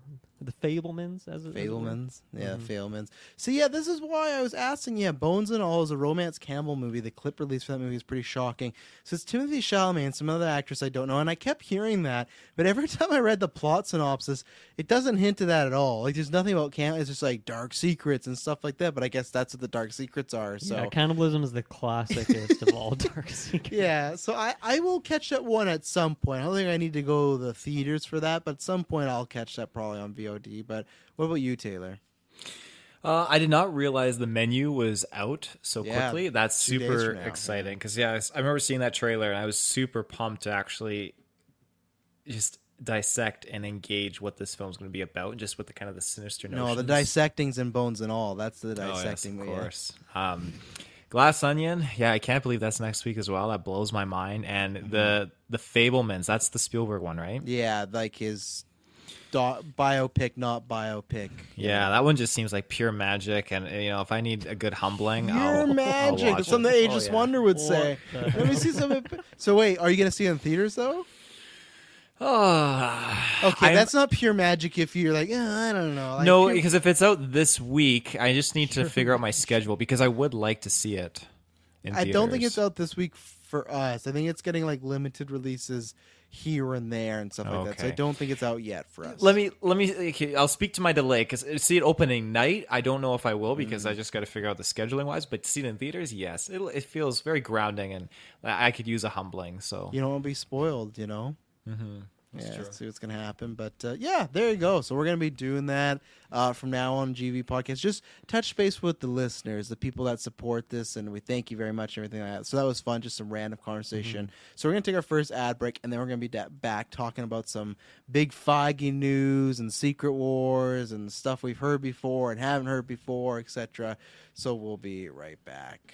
the Fabelmans, as it as. Fabelmans. Yeah, Mhm. Fabelmans. So yeah, this is why I was asking. Yeah, Bones and All is a romance cannibal movie. The clip release for that movie is pretty shocking. So it's Timothée Chalamet and some other actress I don't know, and I kept hearing that, but every time I read the plot synopsis, it doesn't hint to that at all. Like there's nothing about cannibal. It's just like dark secrets and stuff like that. But I guess that's what the dark secrets are. So Yeah, cannibalism is the classicest of all dark secrets. yeah, so I, I will catch that one at some point. I don't think I need to go to the theaters for that, but at some point I'll catch that probably on VOD. But what about you, Taylor? Uh, I did not realize the menu was out so Yeah, quickly. That's super exciting because yeah, I remember seeing that trailer and I was super pumped to actually just dissect and engage what this film's going to be about, and just with the kind of the sinister No, the dissecting's and Bones and All. That's the Oh, yes, dissecting. of yeah. course. Um, Glass Onion, yeah, I can't believe that's next week as well. That blows my mind. And mm-hmm. the the Fabelmans, that's the Spielberg one, right? Yeah, like his do- biopic, not biopic. Yeah, that one just seems like pure magic. And you know, if I need a good humbling, Pure I'll, I'll magic. watch That's something it. the Oh, yeah. Wonder would say. Let me see some. So wait, are you going to see it in theaters though? Oh, Okay, I'm- that's not pure magic. If you're like, "Eh, I don't know. Like, no, pure- because if it's out this week, I just need to figure out my schedule because I would like to see it. In I don't think it's out this week for us. I think it's getting like limited releases here and there and stuff like that. So I don't think it's out yet for us. Let me let me. Okay, I'll speak to my delay because see it opening night. I don't know if I will because Mm. I just got to figure out the scheduling wise. But see it in theaters, yes, it it feels very grounding and I I could use a humbling. So you don't want to be spoiled, you know. Mm-hmm. yeah, let's see what's gonna happen. But uh, yeah, there you go. So we're gonna be doing that uh, from now on. GV podcast. Just touch base with the listeners, the people that support this, and we thank you very much. and Everything like that. So that was fun. Just some random conversation. So we're gonna take our first ad break, and then we're gonna be da- back talking about some big Feige news and Secret Wars and stuff we've heard before and haven't heard before, etc. So we'll be right back.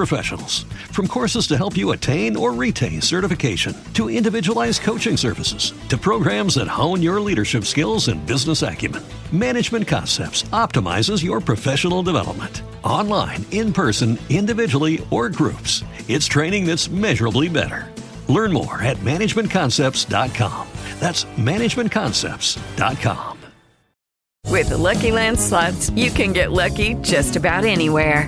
professionals. From courses to help you attain or retain certification, to individualized coaching services, to programs that hone your leadership skills and business acumen, Management Concepts optimizes your professional development. Online, in person, individually, or groups, it's training that's measurably better. Learn more at managementconcepts.com. That's managementconcepts.com. With the Lucky Land slots, you can get lucky just about anywhere.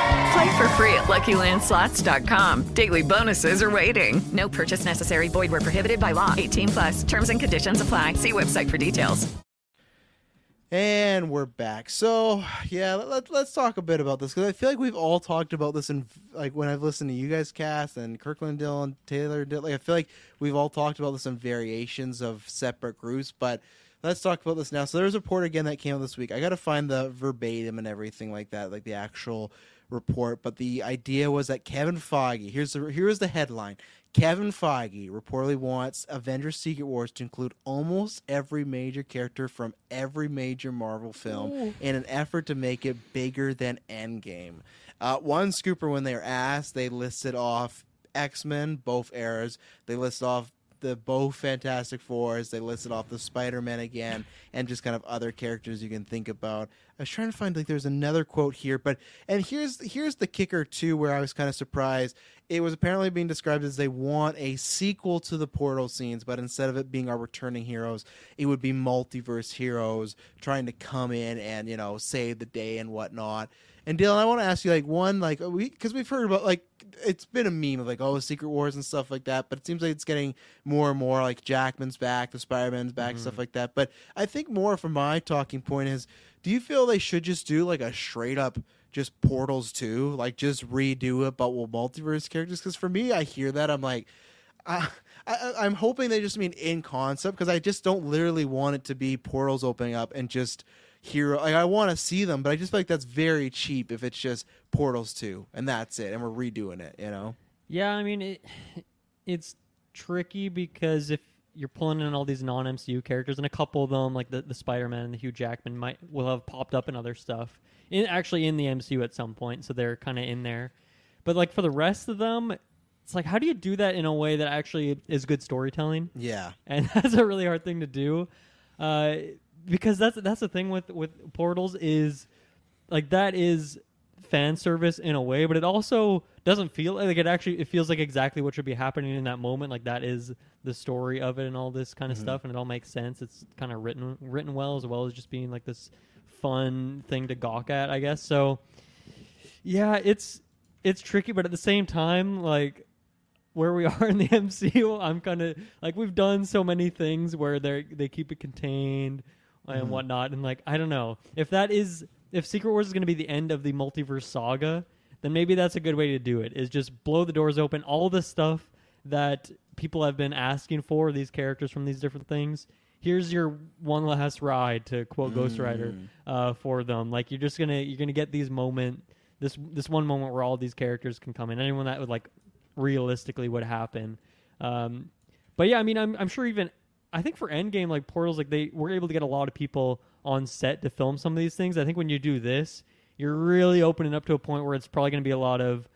Play for free at LuckyLandSlots.com. Daily bonuses are waiting. No purchase necessary. Void where prohibited by law. 18 plus. Terms and conditions apply. See website for details. And we're back. So yeah, let, let, let's talk a bit about this because I feel like we've all talked about this in like when I've listened to you guys cast and Kirkland and Taylor. Like I feel like we've all talked about this in variations of separate groups. But let's talk about this now. So there's a report again that came out this week. I got to find the verbatim and everything like that, like the actual report. But the idea was that Kevin Feige. Here's the here's the headline. Kevin Feige reportedly wants Avengers: Secret Wars to include almost every major character from every major Marvel film Ooh. in an effort to make it bigger than Endgame. Uh, one scooper, when they were asked, they listed off X Men, both eras. They listed off the both Fantastic Fours. They listed off the Spider Man again, and just kind of other characters you can think about. I was trying to find like there's another quote here, but and here's here's the kicker too, where I was kind of surprised. It was apparently being described as they want a sequel to the Portal scenes, but instead of it being our returning heroes, it would be multiverse heroes trying to come in and you know save the day and whatnot. And Dylan, I want to ask you like one like uh, we because we've heard about like it's been a meme of like all oh Secret Wars and stuff like that, but it seems like it's getting more and more like Jackman's back, the Spider Man's back, stuff mm-hmm. like that. But I think more from my talking point is, do you feel they should just do like a straight up just Portals two, like just redo it, but with multiverse characters? Because for me, I hear that I'm like. I, I, I'm hoping they just mean in concept because I just don't literally want it to be portals opening up and just hero. Like, I want to see them, but I just feel like that's very cheap if it's just Portals two and that's it, and we're redoing it. You know? Yeah, I mean it. It's tricky because if you're pulling in all these non MCU characters, and a couple of them, like the, the Spider Man and the Hugh Jackman, might will have popped up in other stuff, in actually in the MCU at some point, so they're kind of in there. But like for the rest of them, it's like how do you do that in a way that actually is good storytelling? Yeah. and that's a really hard thing to do, uh, because that's that's the thing with with portals is like that is fan service in a way, but it also doesn't feel like it actually it feels like exactly what should be happening in that moment. Like that is the story of it and all this kind of Mhm. stuff, and it all makes sense. It's kind of written written well as well as just being like this fun thing to gawk at, I guess. So yeah, it's it's tricky, but at the same time, like where we are in the MCU, I'm kind of like we've done so many things where they they keep it contained and Mhm. whatnot, and like I don't know if that is if Secret Wars is going to be the end of the multiverse saga, then maybe that's a good way to do it. Is just blow the doors open, all the stuff that people have been asking for, these characters from these different things. Here's your one last ride to quote Ghost Rider Mm. uh, for them. Like you're just gonna you're gonna get these moment this this one moment where all these characters can come in. Anyone that would like realistically would happen. Um, but yeah, I mean, I'm I'm sure even I think for Endgame, like Portals, like they were able to get a lot of people on set to film some of these things. I think when you do this, you're really opening up to a point where it's probably going to be a lot of.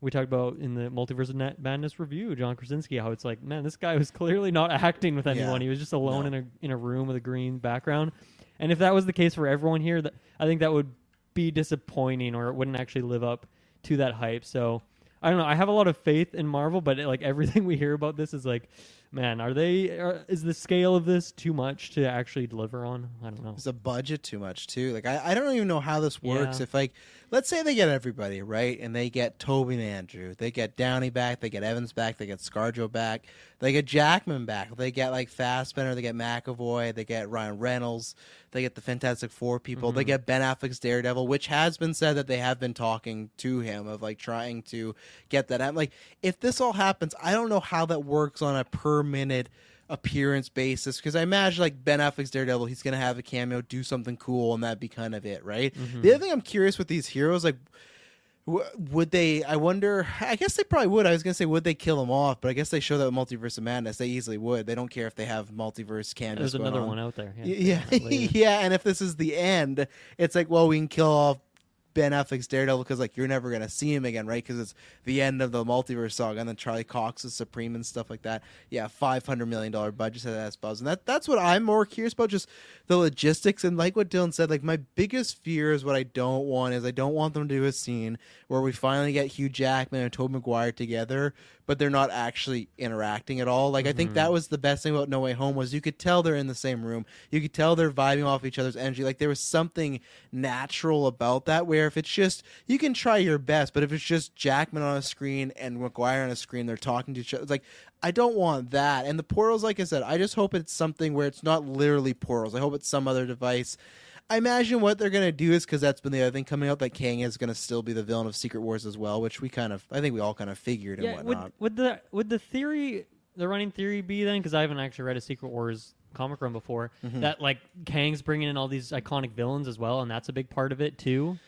We talked about in the Multiverse of Net Madness review, John Krasinski, how it's like, man, this guy was clearly not acting with anyone. Yeah. He was just alone in a in a room with a green background. And if that was the case for everyone here, that I think that would be disappointing, or it wouldn't actually live up to that hype. So I don't know. I have a lot of faith in Marvel, but like everything we hear about this is like, man, are they? Are, is the scale of this too much to actually deliver on? I don't know. Is the budget too much too? Like I, I don't even know how this works. Yeah. If like let's say they get everybody right, and they get Tobey and Andrew, they get Downey back, they get Evans back, they get ScarJo back, they get Jackman back, they get like Fassbender, they get McAvoy, they get Ryan Reynolds, they get the Fantastic Four people, they Mhm. get Ben Affleck's Daredevil, which has been said that they have been talking to him of like trying to get that. I'm like, if this all happens, I don't know how that works on a per minute appearance basis because I imagine like Ben Affleck's Daredevil, he's gonna have a cameo, do something cool, and that'd be kind of it, right? Mhm. The other thing I'm curious with these heroes, like, w- would they? I wonder. I guess they probably would. I was gonna say, would they kill them off? But I guess they show that Multiverse of Madness, they easily would. They don't care if they have multiverse cameos. There's another on. one out there. Yeah, Yeah, yeah. And if this is the end, it's like, well, we can kill off Ben Affleck's Daredevil because like you're never gonna see him again, right? Because it's the end of the multiverse saga, and then Charlie Cox is Supreme and stuff like that. Yeah, five hundred million dollar budget so that's buzz, and that that's what I'm more curious about, just the logistics and like what Dylan said. Like my biggest fear is what I don't want is I don't want them to do a scene where we finally get Hugh Jackman and Tobey Maguire together, but they're not actually interacting at all. Like I think that mm-hmm. was the best thing about No Way Home was you could tell they're in the same room. You could tell they're vibing off each other's energy. Like there was something natural about that. Where if it's just you can try your best, but if it's just Jackman on a screen and Maguire on a screen, they're talking to each other. It's like I don't want that. And the portals, like I said, I just hope it's something where it's not literally portals. I hope it's some other device. I imagine what they're gonna do is because that's been the other thing coming out that Kang is gonna still be the villain of Secret Wars as well, which we kind of I think we all kind of figured and Yeah, would, whatnot. would the would the theory the running theory be then? Because I haven't actually read a Secret Wars comic run before Mhm. that like Kang's bringing in all these iconic villains as well, and that's a big part of it too.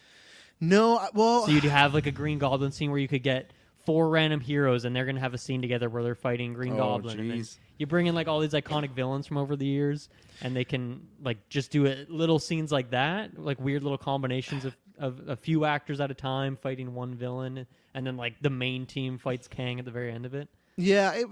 No, I- well, So you'd have like a Green Goblin scene where you could get four random heroes, and they're gonna have a scene together where they're fighting Green Oh, Goblin. And then you bring in like all these iconic villains from over the years, and they can like just do it little scenes like that, like weird little combinations of, of a few actors at a time fighting one villain, and then like the main team fights Kang at the very end of it. Yeah, it,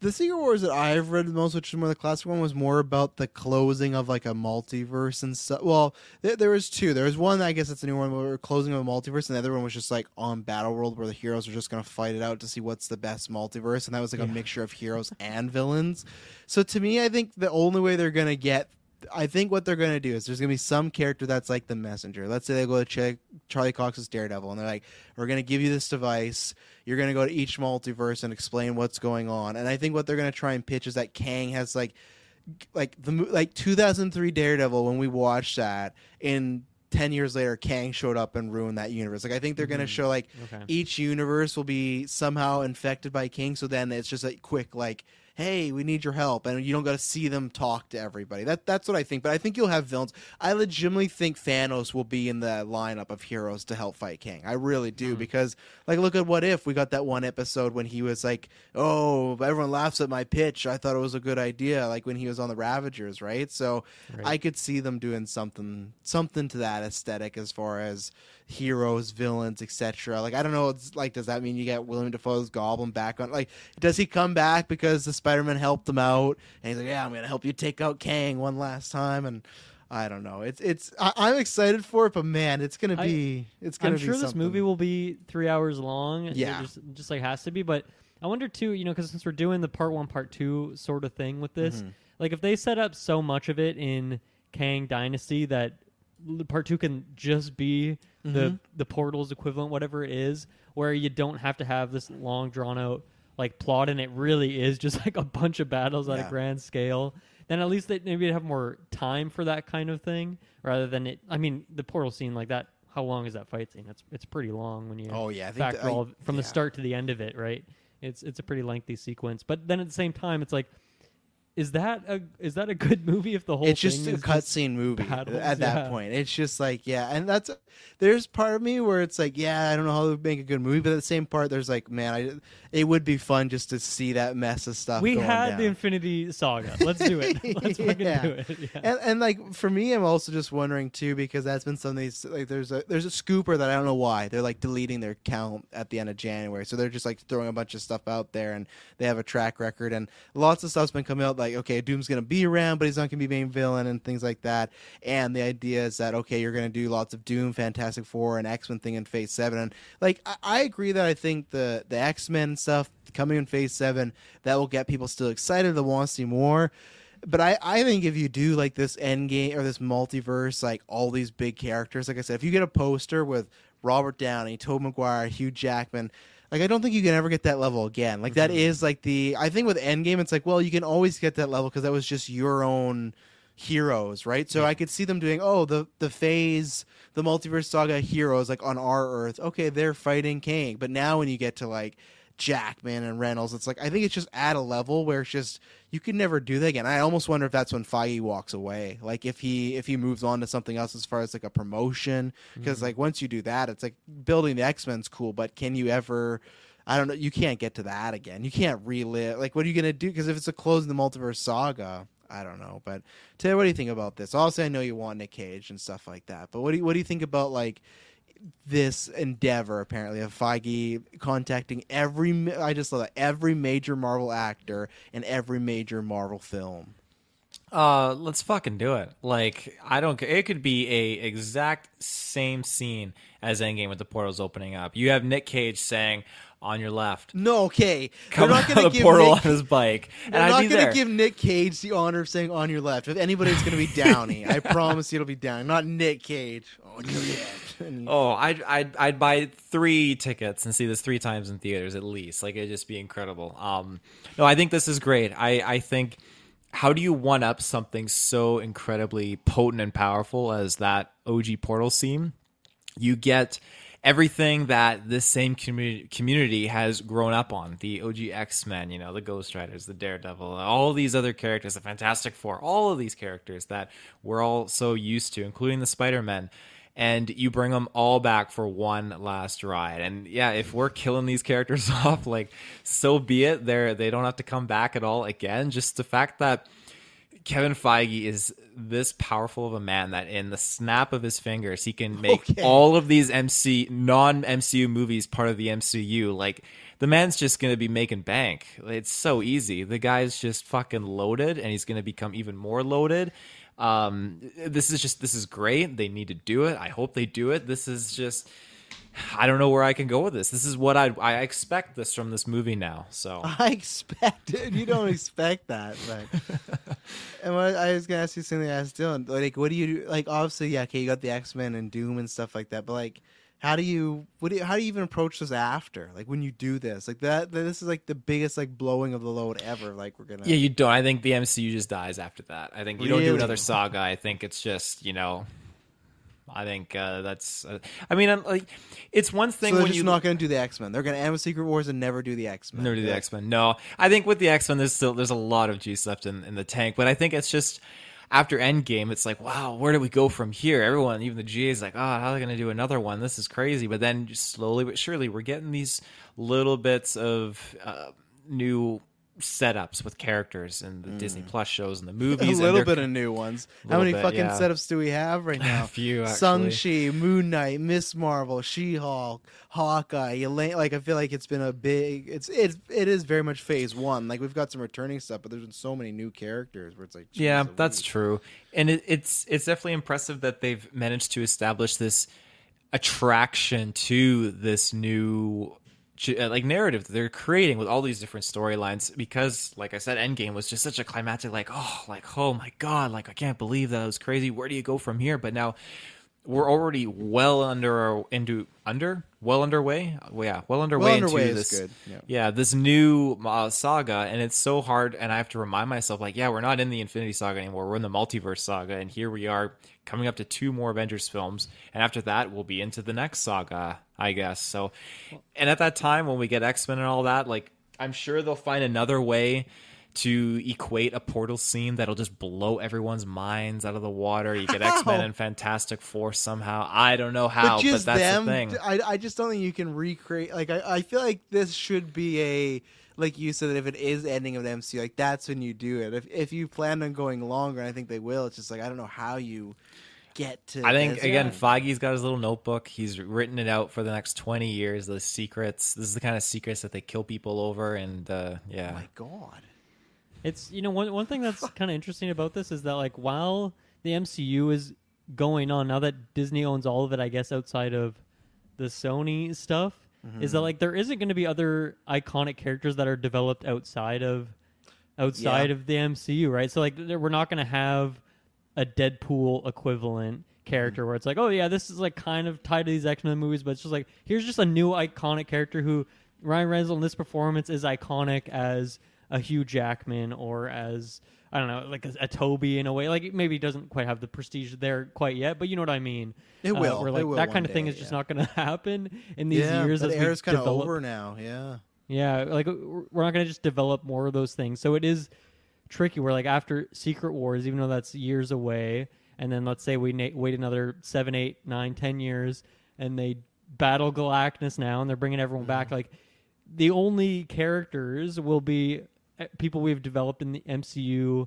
the Secret Wars that I've read the most, which is more the classic one, was more about the closing of like a multiverse and stuff. Well, there, there was two. There was one, I guess it's a new one, where we're closing of a multiverse, and the other one was just like on Battle World, where the heroes are just going to fight it out to see what's the best multiverse, and that was like a mixture of heroes and villains. So to me, I think the only way they're going to get I think what they're going to do is there's going to be some character that's like the messenger. Let's say they go to check Charlie Cox's Daredevil and they're like, we're going to give you this device. You're going to go to each multiverse and explain what's going on. And I think what they're going to try and pitch is that Kang has like, like the like 2003 Daredevil when we watched that in 10 years later Kang showed up and ruined that universe. Like I think they're going to mm-hmm. show like Okay. each universe will be somehow infected by King so then it's just a quick like hey, we need your help, and you don't got to see them talk to everybody. That that's what I think. But I think you'll have villains. I legitimately think Thanos will be in the lineup of heroes to help fight King. I really do mm-hmm. because like look at what if we got that one episode when he was like, oh, everyone laughs at my pitch. I thought it was a good idea. Like when he was on the Ravagers, right? So Right. I could see them doing something something to that aesthetic as far as heroes, villains, etc. Like I don't know. It's like does that mean you get William Dafoe's Goblin back on? Like does he come back because the Spider-Man helped him out and he's like, yeah, I'm gonna help you take out Kang one last time and. I don't know. It's it's. I, I'm excited for it, but man, it's gonna I- be. it's gonna I'm be sure this movie will be three hours long. It Yeah. just, just like has to be. But I wonder too, you know, because since we're doing the part one, part two sort of thing with this, Mhm. like if they set up so much of it in Kang Dynasty that part two can just be the Mhm. the portals equivalent, whatever it is, where you don't have to have this long drawn out like plot, and it really is just like a bunch of battles at a grand scale. Then at least they maybe have more time for that kind of thing, rather than it. I mean, the portal scene like that. How long is that fight scene? It's it's pretty long when you Oh, yeah, I think factor that- I- all of, from the start to the end of it, right? It's it's a pretty lengthy sequence, but then at the same time, it's like, is that a is that a good movie if the whole it's just a cutscene movie battles? at that Yeah. point. It's just like yeah, and that's there's part of me where it's like yeah, I don't know how to make a good movie, but at the same part, there's like man, I it would be fun just to see that mess of stuff. We had down. the Infinity Saga. Let's do it. Let's fucking Yeah. do it. Yeah. And, and like for me, I'm also just wondering too because that's been some of these like there's a there's a scooper that I don't know why they're like deleting their count at the end of January, so they're just like throwing a bunch of stuff out there and they have a track record and lots of stuff's been coming out like okay, Doom's gonna be around, but he's not gonna be main villain and things like that. And the idea is that okay, you're gonna do lots of Doom, Fantastic Four, and X Men thing in Phase Seven, and like I, I agree that I think the the X Men stuff coming in Phase Seven that will get people still excited that want to see more. But I, I think if you do like this end game or this multiverse, like all these big characters, like I said, if you get a poster with Robert Downey, Tobey Maguire, Hugh Jackman, like I don't think you can ever get that level again. Like that mm-hmm. is like the I think with Endgame, it's like well you can always get that level because that was just your own heroes, right? So I could see them doing oh the the phase the multiverse saga heroes like on our Earth, okay they're fighting Kang, but now when you get to like Jackman and Reynolds. It's like I think it's just at a level where it's just you can never do that again. I almost wonder if that's when Feige walks away. Like if he if he moves on to something else as far as like a promotion, because Mhm. like once you do that, it's like building the X Men's cool, but can you ever? I don't know. You can't get to that again. You can't relive. Like, what are you gonna do? Because if it's a close in the multiverse saga, I don't know. But Taylor, what do you think about this? Also, I know you want Nick Cage and stuff like that. But what do you, what do you think about like this endeavor apparently of Feige contacting every I just love that every major Marvel actor and every major Marvel film. Uh, let's fucking do it. Like, I don't. It could be a exact same scene as Endgame with the portals opening up. You have Nick Cage saying, "On your left." No, okay. Come They're not of the give portal Nick- on his bike, and They're not going to give Nick Cage the honor of saying on your left. If anybody, it's going to be Downey. I promise you it'll be Downey, not Nick Cage. On your left. And- Oh, I'd, I'd I'd buy three tickets and see this three times in theaters at least. Like it'd just be incredible. Um, no, I think this is great. I I think how do you one up something so incredibly potent and powerful as that OG Portal scene? You get everything that this same community community has grown up on. The OG X Men, you know, the Ghost Riders, the Daredevil, all these other characters, the Fantastic Four, all of these characters that we're all so used to, including the Spider Men. And you bring them all back for one last ride. And yeah, if we're killing these characters off, like so be it. They're they don't have to come back at all again. Just the fact that Kevin Feige is this powerful of a man that in the snap of his fingers he can make Okay. all of these MC non MCU movies part of the MCU. Like the man's just gonna be making bank. It's so easy. The guy's just fucking loaded, and he's gonna become even more loaded. Um, this is just this is great. They need to do it. I hope they do it. This is just. I don't know where I can go with this. This is what I I expect this from this movie now. So I expect it. You don't expect that, but. and what I was gonna ask you something I asked Dylan. Like, what do you like? Obviously, yeah, okay, you got the X Men and Doom and stuff like that, but like, how do you what do you, how do you even approach this after? Like when you do this, like that. This is like the biggest like blowing of the load ever. Like we're gonna. Yeah, you don't. I think the MCU just dies after that. I think you don't do another saga. I think it's just you know. I think uh, that's. Uh, I mean, I'm, like, it's one thing they're when just you not gonna do the X Men. They're gonna end with Secret Wars and never do the X Men. never do the X Men. No, I think with the X Men, there's still there's a lot of juice left in, in the tank. But I think it's just after Endgame, it's like, wow, where do we go from here? Everyone, even the GA is like, oh, how are they going to do another one? This is crazy. But then slowly but surely, we're getting these little bits of uh, new setups with characters and the Disney mm. Plus shows and the movies. a little bit of new ones. How many bit, fucking yeah. setups do we have right now? A few. Chi, Moon Knight, Miss Marvel, She Hulk, Hawkeye, Elaine. Like I feel like it's been a big. It's it's it is very much phase one. Like we've got some returning stuff, but there's been so many new characters where it's like yeah that's true and it, it's it's definitely impressive that they've managed to establish this attraction to this new like narrative that they're creating with all these different storylines because like i said endgame was just such a climactic like oh like oh my god like i can't believe that was crazy. Where do you go from here? But now we're already well under our into under? Well underway? Well, yeah well underway, Well underway into is this good, yeah. yeah this new uh, saga and it's so hard and i have to remind myself like yeah we're not in the infinity saga anymore. We're in the multiverse saga and here we are coming up to two more avengers films and after that we'll be into the next saga i guess so and at that time when we get x-men and all that like i'm sure they'll find another way to equate a portal scene that'll just blow everyone's minds out of the water. You get X Men and Fantastic Four somehow. I don't know how, but just that's them. the thing. I I just don't think you can recreate. Like I I feel like this should be a. Like you said, that if it is ending of the MCU, like that's when you do it. If if you plan on going longer, and I think they will. It's just like I don't know how you get to. I think this. again, Yeah. Feige's got his little notebook. He's written it out for the next twenty years. The secrets. This is the kind of secrets that they kill people over, and uh, yeah. my God. It's you know one one thing that's kind of interesting about this is that like while the MCU is going on now that Disney owns all of it, I guess outside of the Sony stuff, is that Mhm. like there isn't going to be other iconic characters that are developed outside of outside Yeah. of the MCU, right? So like we're not going to have a Deadpool equivalent character Mm-hmm. where it's like, oh yeah, this is like kind of tied to these X Men movies, but it's just like here's just a new iconic character who Ryan Reynolds in this performance is iconic as a Hugh Jackman or as I don't know, like a, a Tobey in a way. Like it maybe doesn't quite have the prestige there quite yet, but you know what I mean. It Uh, will. where like will that kind of thing day, is just yeah. not going to happen in these yeah, years. that era's kind of over now. Yeah. yeah, like we're we're not going to just develop more of those things. So it is tricky. Where like after Secret Wars, even though that's years away, and then let's say we na- wait another seven, eight, nine, ten years, and they battle Galactus now, and they're bringing everyone back. Like the only characters will be uh, people we've developed in the MCU.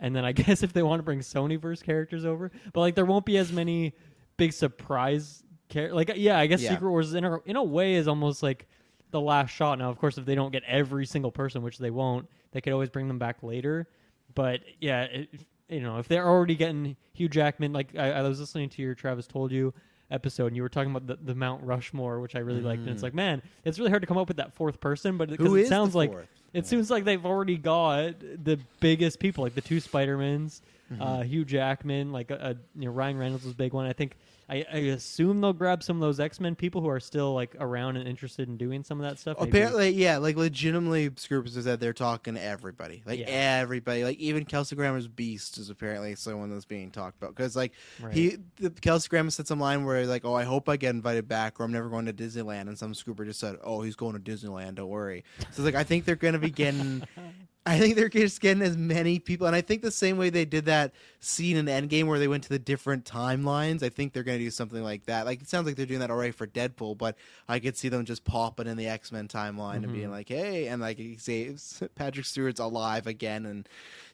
And then I guess if they want to bring Sonyverse characters over, but like there won't be as many big surprise char- like yeah, I guess Yeah. Secret Wars in a, in a way is almost like the last shot. Now, of course, if they don't get every single person, which they won't, they could always bring them back later. But yeah, it, you know, if they're already getting Hugh Jackman, like I, I was listening to your Travis told you episode, and you were talking about the, the Mount Rushmore, which I really liked, and it's Mm. like, man, it's really hard to come up with that fourth person, but because it sounds like it seems like they've already got the biggest people, like the two Spider-Mans, uh, Hugh Jackman, like a, a you know Ryan Reynolds was a big one. I think I, I assume they'll grab some of those X Men people who are still like around and interested in doing some of that stuff. Maybe- Apparently, yeah, like legitimately, Scoops said they're talking to everybody, like Yeah. everybody, like even Kelsey Grammer's Beast is apparently someone that's being talked about because like Right. he, the, Kelsey Grammer said some line where he's like, oh, I hope I get invited back, or I'm never going to Disneyland, and some Scooper just said, oh, he's going to Disneyland, don't worry. So like, I think they're going to be getting. I think they're just getting as many people, and I think the same way they did that scene in Endgame where they went to the different timelines. I think they're going to do something like that. Like it sounds like they're doing that already for Deadpool, but I could see them just popping in the X Men timeline and being Mhm. like, "Hey," and like he saves Patrick Stewart's alive again, and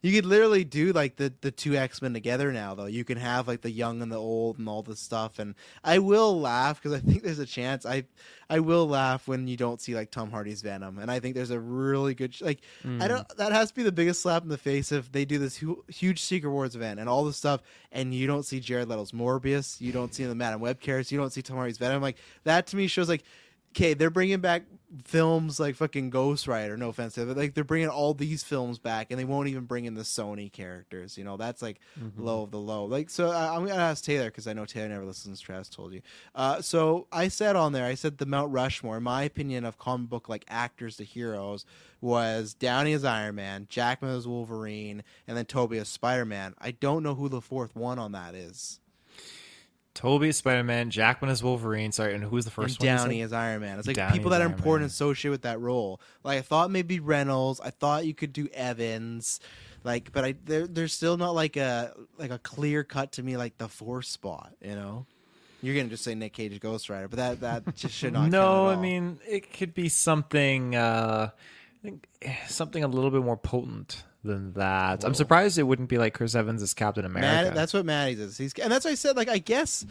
you could literally do like the the two X Men together now. Though you can have like the young and the old and all this stuff, and I will laugh because I think there's a chance I I will laugh when you don't see like Tom Hardy's Venom, and I think there's a really good like I Mm. don't that has to be the biggest slap in the face if they do this hu- huge Secret Wars event and all this stuff, and you don't see Jared Leto's Morbius, you don't see the Madame Web characters, you don't see Tom Hardy's Venom. Like that to me shows like, okay, they're bringing back films like fucking Ghost Rider. No offense, but like they're bringing all these films back, and they won't even bring in the Sony characters. You know, that's like Mhm. low of the low. Like so, I, I'm gonna ask Taylor because I know Taylor never listens to Travis. Told you. Uh, so I said on there, I said the Mount Rushmore. My opinion of comic book like actors to heroes was Downey as Iron Man, Jackman as Wolverine, and then Tobey as Spider Man. I don't know who the fourth one on that is. Tobey as Spider Man, Jackman is Wolverine. Sorry, and who's the first and one? Downey as Iron Man. It's like Downey people that are Iron important Man. associated with that role. Like I thought maybe Reynolds. I thought you could do Evans. Like, but I there, there's still not like a like a clear cut to me like the fourth spot. You know, you're gonna just say Nick Cage Ghost Rider, but that that just should not. no, I mean it could be something. Uh, I think eh, something a little bit more potent than that. I'm surprised it wouldn't be like Chris Evans as Captain America. Matt, that's what Maddie is. He's and that's why I said like I guess.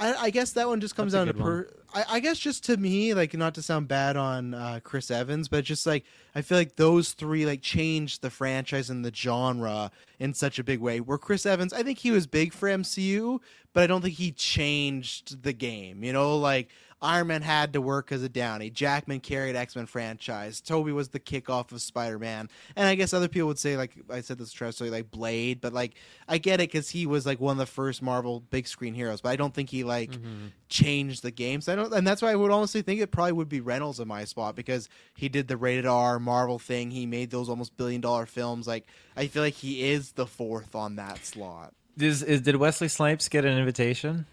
I, I guess that one just comes That's down to per. I, I guess just to me, like not to sound bad on uh, Chris Evans, but just like I feel like those three like changed the franchise and the genre in such a big way. Where Chris Evans, I think he was big for MCU, but I don't think he changed the game. You know, like Iron Man had to work as a Downey. Jackman carried X Men franchise. Tobey was the kickoff of Spider Man, and I guess other people would say like I said this to like Blade, but like I get it because he was like one of the first Marvel big screen heroes, but I don't think he like mm-hmm. changed the game. So I don't, and that's why I would honestly think it probably would be Reynolds in my spot because he did the rated R Marvel thing. He made those almost billion dollar films. Like I feel like he is the fourth on that slot. Is, is, did Wesley Snipes get an invitation?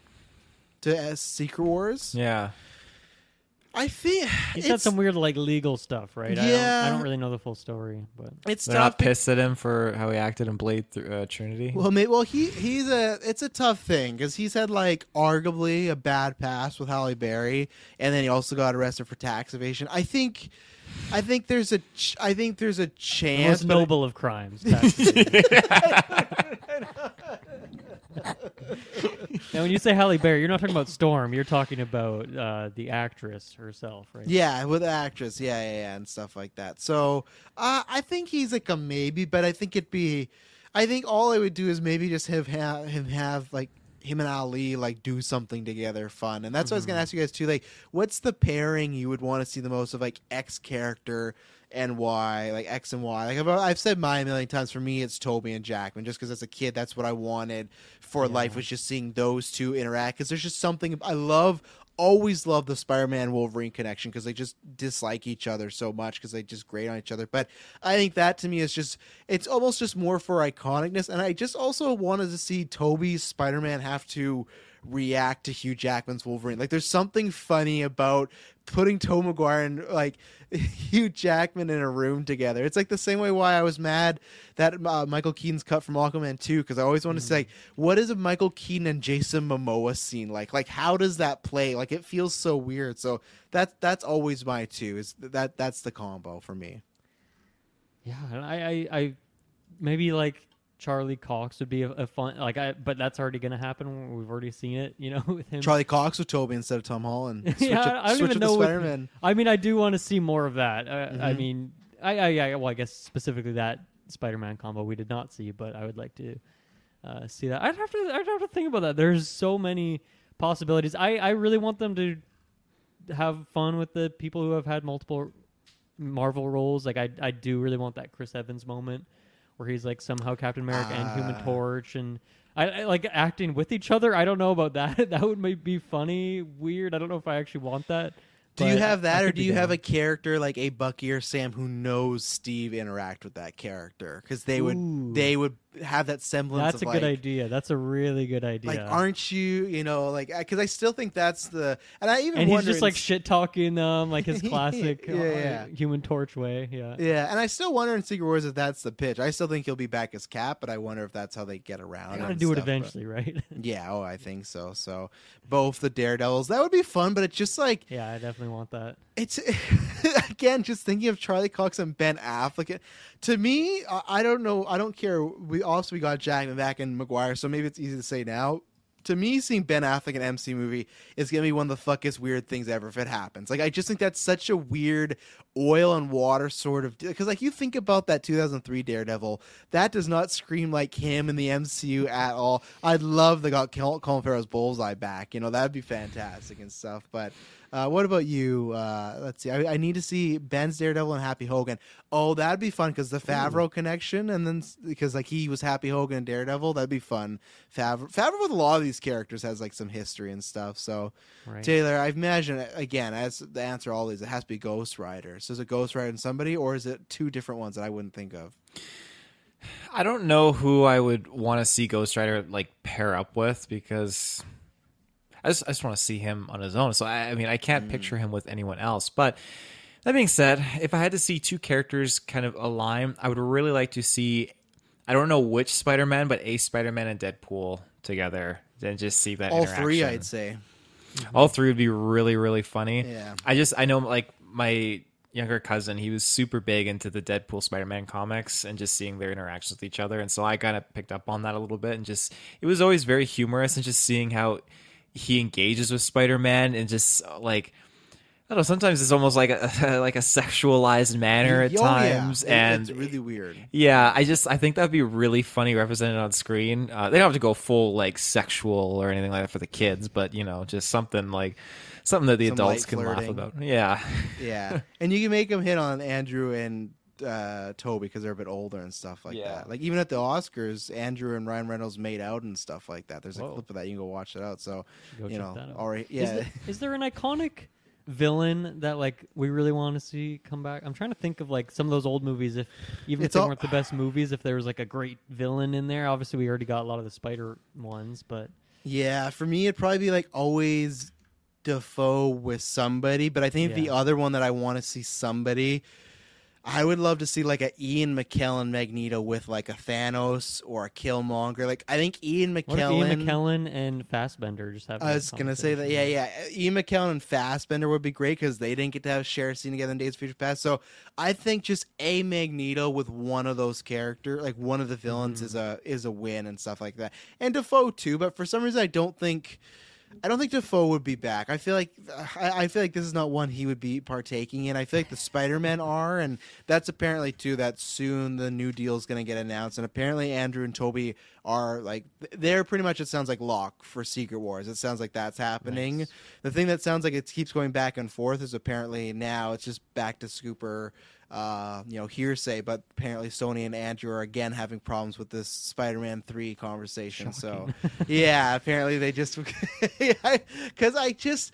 To uh, Secret Wars, Yeah. I think He's it's, got some weird like legal stuff, right? I don't, I don't really know the full story, but It's They're not tough. be- pissed at him for how he acted in Blade th- uh, Trinity. Well, may, well, he he's a it's a tough thing because he's had like arguably a bad past with Halle Berry, and then he also got arrested for tax evasion. I think, I think there's a ch- I think there's a the chance. most but- noble of crimes. now, when you say Halle Berry, you're not talking about Storm. You're talking about uh, the actress herself, right? Yeah, with the actress, yeah, yeah, yeah, and stuff like that. So uh, I think he's like a maybe, but I think it'd be, I think all I would do is maybe just have have him have like him and Ali like do something together fun, and that's what I was gonna ask you guys too. Like, what's the pairing you would want to see the most of like X character and Y, like X and Y? Like I've, I've said mine a million times. For me, it's Tobey and Jackman, just because as a kid, that's what I wanted for life was just seeing those two interact. Because there's just something I love always love the Spider-Man Wolverine connection because they just dislike each other so much because they just grate on each other. But I think that to me is just it's almost just more for iconicness, and I just also wanted to see Tobey's Spider-Man have to react to Hugh Jackman's Wolverine. Like there's something funny about putting Tom Maguire and like Hugh Jackman in a room together. It's like the same way why I was mad that uh, Michael Keaton's cut from Aquaman 2 because I always wanted to say like, what is a Michael Keaton and Jason Momoa scene like? Like how does that play? Like it feels so weird. So that's that's always my two. Is that that's the combo for me. Yeah, I, I, I maybe like Charlie Cox would be a, a fun like I, but that's already gonna happen. We've already seen it, you know, with him. Charlie Cox with Tobey instead of Tom Holland. Yeah, up, I don't even know. Spider-Man. I mean, I do want to see more of that. Uh, I Mhm. mean, I, I, yeah, well, I guess specifically that Spider-Man combo we did not see, but I would like to uh, see that. I'd have to, I'd have to think about that. There's so many possibilities. I, I really want them to have fun with the people who have had multiple Marvel roles. Like I, I do really want that Chris Evans moment where he's like somehow Captain America and Human Ah. Torch, and I, I like acting with each other. I don't know about that. that would maybe be funny, weird. I don't know if I actually want that. Do you have I that, or do you have a character like a Bucky or Sam who knows Steve interact with that character? Because they would Ooh. they would have that semblance. That's a good idea. That's a really good idea. Like, aren't you? You know, like because I still think that's the. And I even and he's just like shit talking them, like his classic Yeah, uh, yeah. Human Torch way. Yeah. Yeah, and I still wonder in Secret Wars if that's the pitch. I still think he'll be back as Cap, but I wonder if that's how they get around. They gotta do it stuff, but- eventually, right? Yeah, oh, I think so. So both the Daredevils, that would be fun, but it's just like Yeah, I definitely want that. it's again just thinking of Charlie Cox and Ben Affleck. To me, I, I don't know. I don't care. We also we got Jackman back and Maguire, so maybe it's easy to say now. To me, seeing Ben Affleck in an MC movie is gonna be one of the fuckiest weird things ever if it happens. Like I just think that's such a weird oil and water sort of because like you think about that 2003 Daredevil, that does not scream like him in the MCU at all. I'd love they got Col- Colin Farrell's bullseye back. You know that'd be fantastic and stuff. But uh, what about you? Uh, let's see. I, I need to see Ben's Daredevil and Happy Hogan. Oh, that'd be fun because the Favreau connection, and then because like he was Happy Hogan and Daredevil, that'd be fun. Favreau, Favreau with a lot of these characters has like some history and stuff. So Right. Taylor, I imagine uh, again as the answer all these, it has to be Ghost Rider. So is it Ghost Rider and somebody, or is it two different ones that I wouldn't think of? I don't know who I would want to see Ghost Rider like pair up with because I just I just want to see him on his own. So I, I mean I can't mm. picture him with anyone else. But that being said, if I had to see two characters kind of align, I would really like to see I don't know which Spider Man, but a Spider Man and Deadpool together and just see that All three. I'd say. Mm-hmm. All three would be really, really funny. Yeah. I just I know like my younger cousin, he was super big into the Deadpool Spider Man comics and just seeing their interactions with each other. And so I kind of picked up on that a little bit and just it was always very humorous and just seeing how he engages with Spider Man and just like I don't know, sometimes it's almost like a like a sexualized manner at Oh, times. It- and it's really weird. yeah, I just I think that'd be really funny represented on screen. Uh, they don't have to go full like sexual or anything like that for the kids, but you know, just something like something that the Some adults can laugh about. Yeah, yeah, and you can make them hit on Andrew and uh, Tobey because they're a bit older and stuff like Yeah. that. Like even at the Oscars, Andrew and Ryan Reynolds made out and stuff like that. There's a clip of that. You can go watch it out. So Go you check know, that out. already, Is yeah. there, is there an iconic villain that like we really want to see come back? I'm trying to think of like some of those old movies. If even It's if they all- weren't the best movies, if there was like a great villain in there. Obviously, we already got a lot of the Spider ones, but Yeah, for me, it'd probably be like always Dafoe with somebody. But I think the other one that I want to see somebody, I would love to see like a Ian McKellen Magneto with like a Thanos or a Killmonger. Like I think Ian what if McKellen. Ian McKellen and Fassbender just have? I was gonna say that, yeah, yeah. Ian McKellen and Fassbender would be great because they didn't get to have share a scene together in Days of Future Past. So I think just a Magneto with one of those character, like one of the villains, mm-hmm. is a is a win and stuff like that. And Dafoe too, but for some reason I don't think. I don't think Dafoe would be back. I feel like I, I feel like this is not one he would be partaking in. I feel like the Spider Men are, and that's apparently too that soon the new deal is going to get announced. And apparently Andrew and Tobey are like they're pretty much it sounds like lock for Secret Wars. It sounds like that's happening. The thing that sounds like it keeps going back and forth is apparently now it's just back to Scooper. Uh, you know, hearsay, but apparently Sony and Andrew are again having problems with this Spider-Man three conversation. So, yeah, apparently they just because I just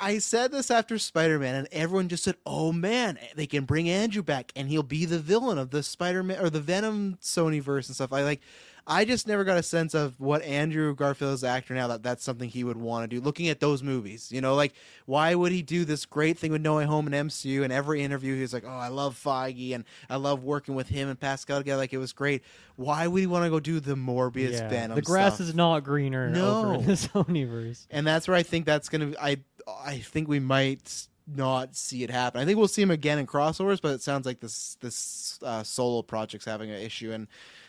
I said this after Spider Man, and everyone just said, "Oh man, they can bring Andrew back, and he'll be the villain of the Spider Man or the Venom Sony verse and stuff." I like. I just never got a sense of what Andrew Garfield is actor now that that's something he would want to do. Looking at those movies, you know, like why would he do this great thing with No Way Home and MCU? And every interview, he's like, "Oh, I love Feige and I love working with him and Pascal together. Like it was great." Why would he want to go do the Morbius yeah, Venom? the grass stuff? is not greener No. over in the Sonyverse. and that's where I think that's gonna. I I think we might not see it happen. I think we'll see him again in crossovers, but it sounds like this this uh, solo project's having an issue, and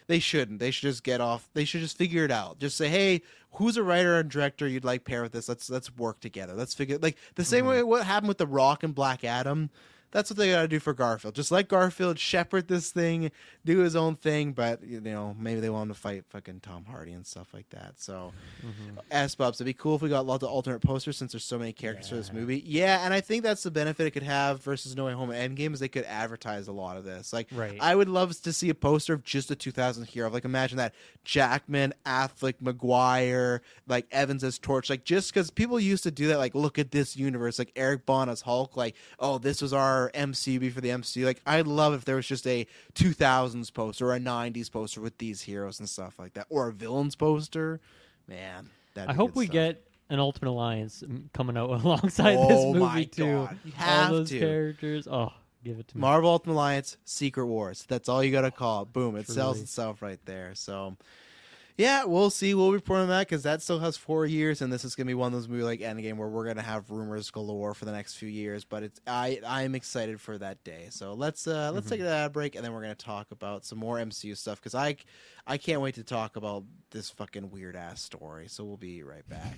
they shouldn't. They should just get off. They should just figure it out. Just say, hey, who's a writer and director you'd like pair with this? Let's let's work together. Let's figure like the same mm-hmm. way what happened with the Rock and Black Adam. That's what they got to do for Garfield. Just let Garfield shepherd this thing, do his own thing. But you know, maybe they want him to fight fucking Tom Hardy and stuff like that. So, mm-hmm. S Bubs, it'd be cool if we got lots of alternate posters since there's so many characters for this movie. Yeah, and I think that's the benefit it could have versus No Way Home and Endgame is they could advertise a lot of this. Like, Right. I would love to see a poster of just a 2000 hero. Like, imagine that Jackman, Affleck, Maguire, like Evans as Torch. Like, just because people used to do that. Like, look at this universe. Like Eric Bana's Hulk. Like, oh, this was our MCB for the MCU. Like, I'd love if there was just a 2000s poster or a 90s poster with these heroes and stuff like that, or a villains poster. Man, that'd I hope we stuff. get an Ultimate Alliance mm, coming out alongside Oh this movie too. God. You have All those to. characters. Oh, give it to me. Marvel Ultimate Alliance, Secret Wars. That's all you got to call it. Boom. It sells itself right there. So, yeah, we'll see. We'll report on that because that still has four years, and this is going to be one of those movies like Endgame where we're going to have rumors galore for the next few years. But it's I I am excited for that day. So let's uh let's take a break, and then we're going to talk about some more MCU stuff because I I can't wait to talk about this fucking weird ass story. So we'll be right back.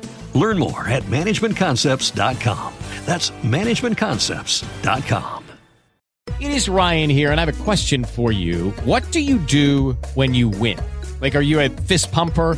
Learn more at managementconcepts.com. That's managementconcepts.com. It is Ryan here, and I have a question for you. What do you do when you win? Like, are you a fist pumper?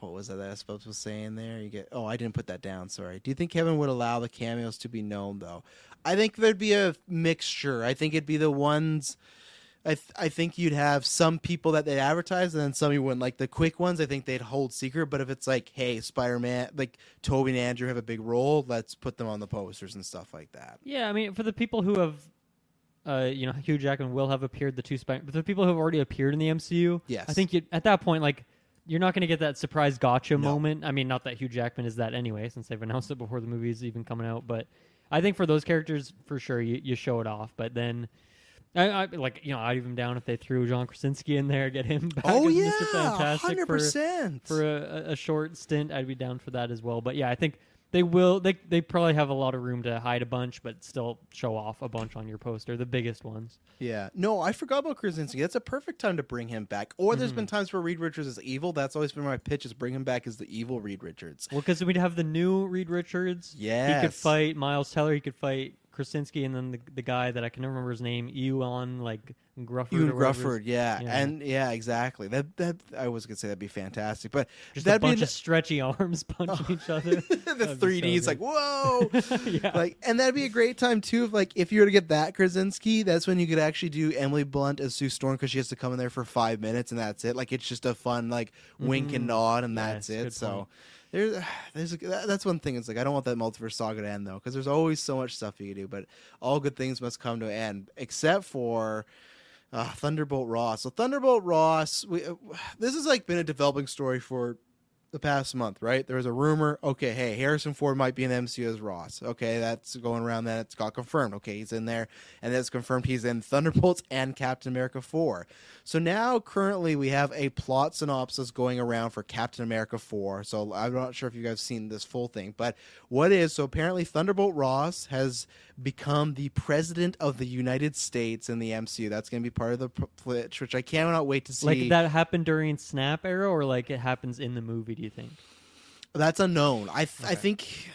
what was that that to saying there? You get. Oh, I didn't put that down. Sorry. Do you think Kevin would allow the cameos to be known though? I think there'd be a mixture. I think it'd be the ones. I th- I think you'd have some people that they'd advertise, and then some you wouldn't. Like the quick ones, I think they'd hold secret. But if it's like, hey, Spider Man, like Tobey and Andrew have a big role, let's put them on the posters and stuff like that. Yeah, I mean, for the people who have, uh, you know, Hugh Jackman will have appeared the two Spider, but the people who have already appeared in the MCU, Yes. I think at that point, like, you're not going to get that surprise gotcha moment. I mean, not that Hugh Jackman is that anyway, since they've announced it before the movie is even coming out. But I think for those characters, for sure, you, you show it off. But then, I, I like you know I'd even down if they threw John Krasinski in there, get him back Oh, yeah, Mr. Fantastic for 100%. for a, a short stint. I'd be down for that as well. But yeah, I think they will. They they probably have a lot of room to hide a bunch, but still show off a bunch on your poster, the biggest ones. Yeah. No, I forgot about Krasinski. That's a perfect time to bring him back. Or there's Mhm. been times where Reed Richards is evil. That's always been my pitch: is bring him back as the evil Reed Richards. Well, because we'd have the new Reed Richards. Yeah. He could fight Miles Teller. He could fight Krasinski, and then the the guy that I can never remember his name, Ioan like Gruffudd. Ioan or Gruffudd, yeah. and yeah, exactly. That that I was gonna say that'd be fantastic, but Just that'd a bunch be of stretchy arms punching each other. the 3D is like whoa, yeah. like, and that'd be a great time too. If like if you were to get that Krasinski, that's when you could actually do Emily Blunt as Sue Storm because she has to come in there for five minutes and that's it. Like it's just a fun like wink and Mhm. nod and that's it. So. point. There's, there's that's one thing. It's like I don't want that multiverse saga to end though, because there's always so much stuff you can do. But all good things must come to an end, except for uh, Thunderbolt Ross. So Thunderbolt Ross, we, uh, this has like been a developing story for the past month, right? There was a rumor. Okay, hey, Harrison Ford might be in the MCU as Ross. Okay, that's going around. that it's got confirmed. Okay, he's in there, and it's confirmed he's in Thunderbolts and Captain America four. So now, currently, we have a plot synopsis going around for Captain America four. So I'm not sure if you guys have seen this full thing, but what is so apparently Thunderbolt Ross has become the president of the United States in the MCU. That's going to be part of the pitch, which I cannot wait to see. Like that happened during Snap era, or like it happens in the movie? Do you think? That's unknown. I th- I think.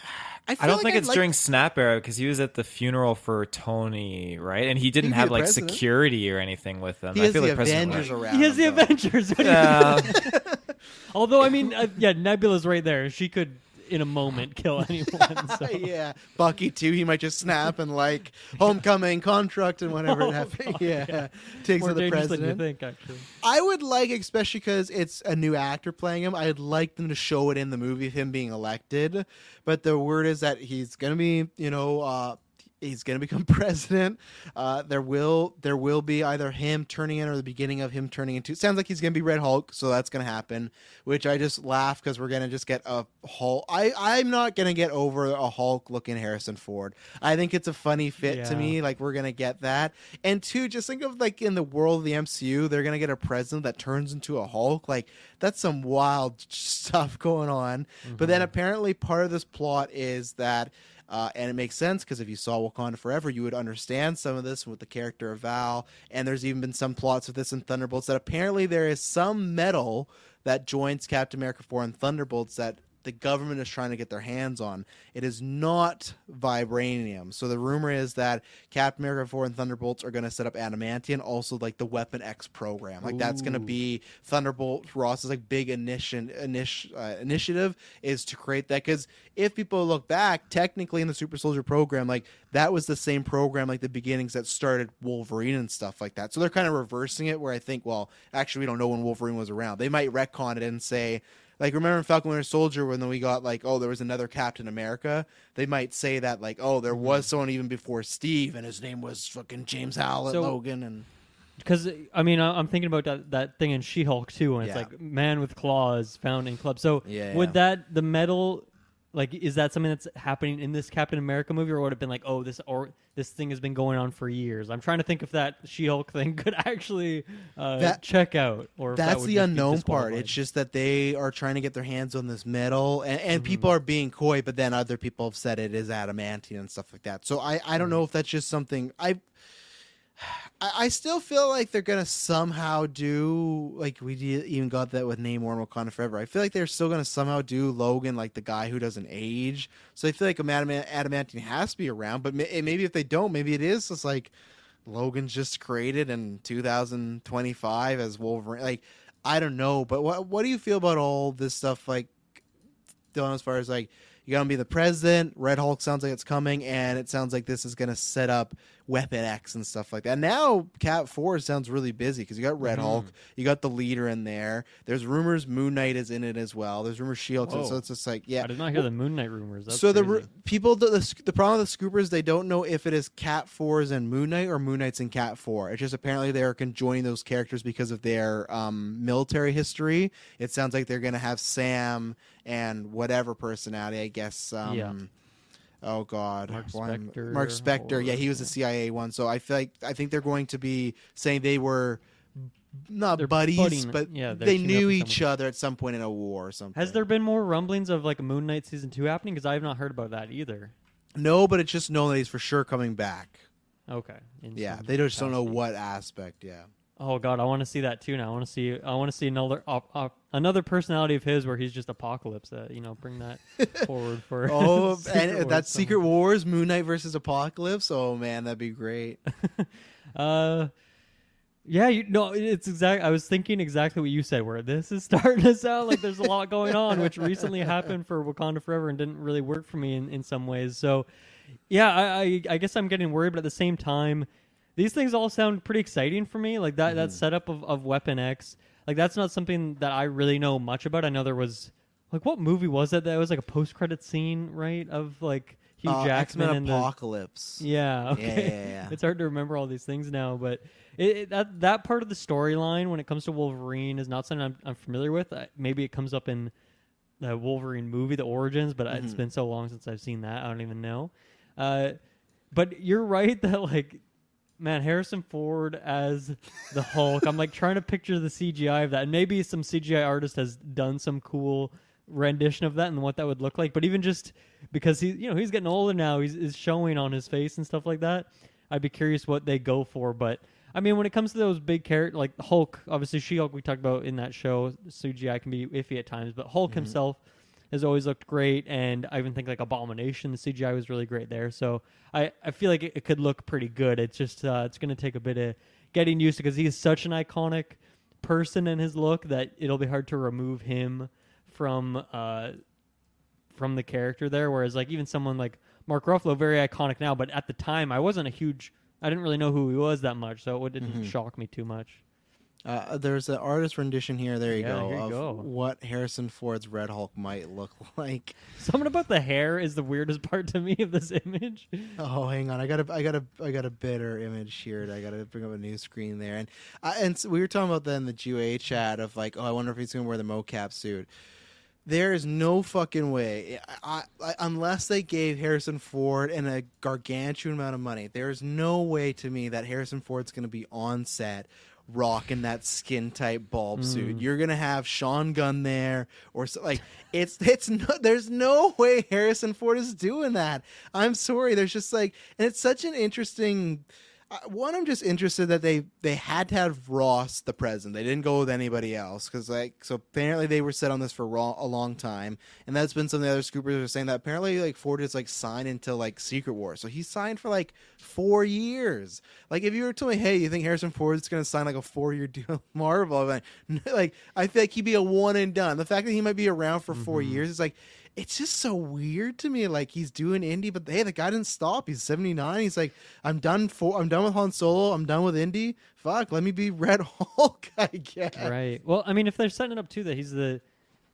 I, feel I don't like think I'd it's like- during Snap era because he was at the funeral for Tony, right? And he didn't have like president. security or anything with him. He I has feel the like President Avengers around. He has the though. Avengers. What do you Yeah. Although I mean, uh, yeah, Nebula's right there. She could, in a moment, kill anyone. So. yeah, Bucky too. He might just snap and like homecoming contract and whatever Oh, it happens. Yeah, yeah. takes More the dangerous than you president. think, actually. I would like, especially because it's a new actor playing him. I'd like them to show it in the movie of him being elected. But the word is that he's gonna be, you know, uh, he's gonna become president. Uh, there will there will be either him turning in or the beginning of him turning into. Sounds like he's gonna be Red Hulk, so that's gonna happen. Which I just laugh because we're gonna just get a Hulk. I I'm not gonna get over a Hulk looking Harrison Ford. I think it's a funny fit to me. Like we're gonna get that. And two, just think of like in the world of the MCU, they're gonna get a president that turns into a Hulk. Like that's some wild stuff going on. But then apparently part of this plot is that. Uh, and it makes sense because if you saw Wakanda Forever, you would understand some of this with the character of Val. And there's even been some plots with this in Thunderbolts that apparently there is some metal that joins Captain America 4 and Thunderbolts that the government is trying to get their hands on. It is not vibranium. So the rumor is that Captain America 4 and Thunderbolts are going to set up adamantium, also like the Weapon X program. Like that's going to be Thunderbolt Ross's like big initiation init- uh, initiative is to create that because if people look back, technically in the Super Soldier program, like that was the same program like the beginnings that started Wolverine and stuff like that. So they're kind of reversing it where I think, well, actually we don't know when Wolverine was around. They might retcon it and say like remember in Falcon Winter Soldier when we got like oh there was another Captain America they might say that like oh there was mm-hmm. someone even before Steve and his name was fucking James Howlett So- Logan and Because I mean, I'm thinking about that, that thing in She-Hulk too, and it's like man with claws found in club. So Yeah, would yeah. that the metal, like, is that something that's happening in this Captain America movie, or would it have been like, oh, this or this thing has been going on for years? I'm trying to think if that She-Hulk thing could actually uh, That- check out, or that that's would the unknown part. It's just that they are trying to get their hands on this metal, and, and Mm-hmm. people are being coy. But then other people have said it is adamantium and stuff like that. So I, I Mm-hmm. don't know if that's just something I. I I still feel like they're gonna somehow do like we even got that with Namor and Wakanda Forever. I feel like they're still gonna somehow do Logan like the guy who doesn't age. So I feel like Adamant- Adamantium has to be around. But may- maybe if they don't, maybe it is just like Logan's just created in 2025 as Wolverine. Like I don't know, but what what do you feel about all this stuff? Like Dylan, as far as like you're gonna be the president, Red Hulk sounds like it's coming, and it sounds like this is gonna set up Weapon X and stuff like that. Now Cap Four sounds really busy because you got Red Mhm. Hulk, you got the leader in there. There's rumors Moon Knight is in it as well. There's rumors Shield, so it's just like yeah. I did not hear the Moon Knight rumors. That's so the crazy. ru- people, the, the the problem with the scoopers, they don't know if it is Cap Fours and Moon Knight or Moon Knight's and Cap Four. It's just apparently they are conjoining those characters because of their um, military history. It sounds like they're going to have Sam and whatever personality, I guess. Um, Yeah. Oh God, Mark Spector Mark Spector. Yeah, he was oh. a CIA one. So I feel like I think they're going to be saying they were not They're buddies, budding- but yeah, they knew each other at some point in a war or something. Has there been more rumblings of like Moon Knight season two happening? Because I have not heard about that either. No, but it's just known that he's for sure coming back. Okay. Yeah, they just don't know what aspect. Yeah. Oh God, I want to see that too. Now I want to see. I want to see another op, op, another personality of his where he's just apocalypse. that you know, bring that forward for. Oh, and that's. Secret Wars, Moon Knight versus Apocalypse. Oh man, that'd be great. Uh, yeah, you know, it's exact. I was thinking exactly what you said. Where this is starting to sound like there's a lot going on, which recently happened for Wakanda Forever and didn't really work for me in, in some ways. So, yeah, I, I I guess I'm getting worried, but at the same time, these things all sound pretty exciting for me. Like that that setup of of Weapon X, like that's not something that I really know much about. I know there was like what movie was that? That was like a post credit scene, right? Of like Hugh Uh, Jackman X-Men and the- Apocalypse. yeah. Okay. Yeah, yeah, yeah. it's hard to remember all these things now, but it, it, that that part of the storyline when it comes to Wolverine is not something I'm, I'm familiar with. I, maybe it comes up in the Wolverine movie, the Origins, but it's Mhm. been so long since I've seen that, I don't even know. Uh, but you're right that like. Man, Harrison Ford as the Hulk. I'm like trying to picture the CGI of that. And maybe some CGI artist has done some cool rendition of that and what that would look like. But even just because he, you know, he's getting older now, he's is showing on his face and stuff like that. I'd be curious what they go for. But I mean, when it comes to those big characters like Hulk, obviously She-Hulk we talked about in that show, CGI can be iffy at times, but Hulk Mhm. himself has always looked great, and I even think like Abomination, the CGI was really great there. So I, I feel like it, it could look pretty good. It's just uh, it's going to take a bit of getting used to because he is such an iconic person in his look that it'll be hard to remove him from uh, from the character there. Whereas like even someone like Mark Ruffalo, very iconic now, but at the time I wasn't a huge, I didn't really know who he was that much, so it didn't Mhm. shock me too much. Uh, there's an artist rendition here. There you Yeah, go. here you of go. What Harrison Ford's Red Hulk might look like. Something about the hair is the weirdest part to me of this image. Oh, hang on. I got a, I got a, I got a better image here. I got to bring up a new screen there. And I, and so we were talking about then the GA chat of like, oh, I wonder if he's gonna wear the mocap suit. There is no fucking way, I, I, unless they gave Harrison Ford and a gargantuan amount of money. There is no way to me that Harrison Ford's gonna be on set rocking that skin tight bulb suit. Mm. You're gonna have Sean Gunn there, or so, like it's it's no, there's no way Harrison Ford is doing that. I'm sorry. There's just like, and it's such an interesting. One, I'm just interested that they they had to have Ross the president. They didn't go with anybody else because like so apparently they were set on this for raw, a long time, and that's been some of the other scoopers are saying that apparently like Ford is like signed into like Secret War, so he signed for like four years. Like if you were to me, hey, you think Harrison Ford is going to sign like a four year deal with Marvel? Like, like I feel like he'd be a one and done. The fact that he might be around for 4 mm-hmm. years is like it's just so weird to me. Like he's doing Indy, but hey, the guy didn't stop. He's seventy nine. He's like, I'm done for. I'm done with Han Solo. I'm done with Indy. Fuck, let me be Red Hulk. I guess. Right. Well, I mean, if they're setting it up too that he's the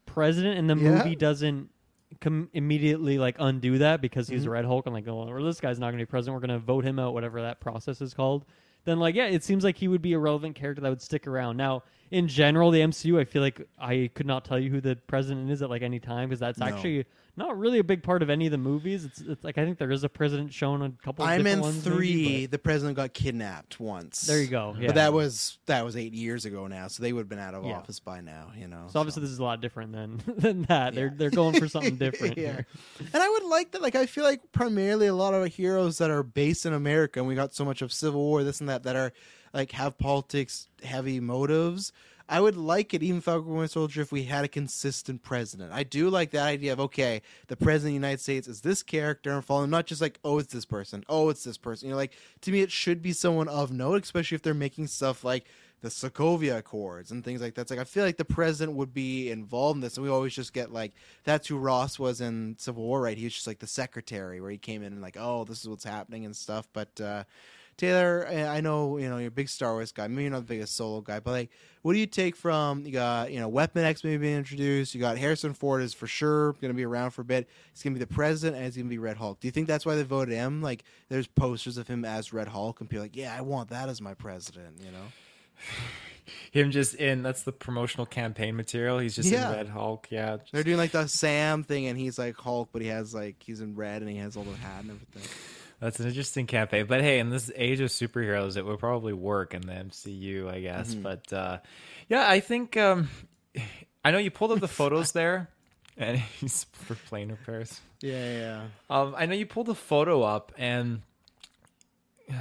president and the Yeah. movie doesn't com- immediately like undo that because he's Mhm. Red Hulk and like, oh, well, this guy's not going to be president. We're going to vote him out, whatever that process is called. Then like, yeah, it seems like he would be a relevant character that would stick around. Now, in general, the MCU, I feel like I could not tell you who the president is at like any time because that's No. actually not really a big part of any of the movies. It's, it's like I think there is a president shown on a couple. Of I'm in ones, maybe, three. the president got kidnapped once. There you go, yeah. But that was that was eight years ago now, so they would have been out of Yeah. office by now. You know. So obviously, this is a lot different than than that. They're they're going for something different. Yeah. here. And I would like that. Like, I feel like primarily a lot of heroes that are based in America, and we got so much of Civil War, this and that, that are like have politics heavy motives. I would like it, even Falcon Winter Soldier, if we had a consistent president. I do like that idea of okay, the president of the United States is this character and follow him, not just like oh it's this person, oh it's this person. You know, like to me it should be someone of note, especially if they're making stuff like the Sokovia Accords and things like that. It's like I feel like the president would be involved in this, and we always just get like that's who Ross was in Civil War, right? He was just like the secretary, where he came in and like, oh, this is what's happening and stuff. But uh, Taylor, eh, I know you know you're a big Star Wars guy. Maybe you're not the biggest solo guy, but like, what do you take from you got you know Weapon X maybe being introduced? You got Harrison Ford is for sure going to be around for a bit. He's going to be the president, and he's going to be Red Hulk. Do you think that's why they voted him? Like, there's posters of him as Red Hulk, and people are like, yeah, I want that as my president. You know. him just in that's the promotional campaign material. He's just Yeah. in Red Hulk. Yeah, They're doing like the Sam thing, and he's like Hulk, but he has like he's in red and he has all the hat and everything. That's an interesting campaign. But hey, in this age of superheroes, it would probably work in the MCU, I guess. Mhm. But uh, yeah, I think um, I know you pulled up the photos there, and he's for plane repairs. Yeah, yeah. Um, I know you pulled the photo up, and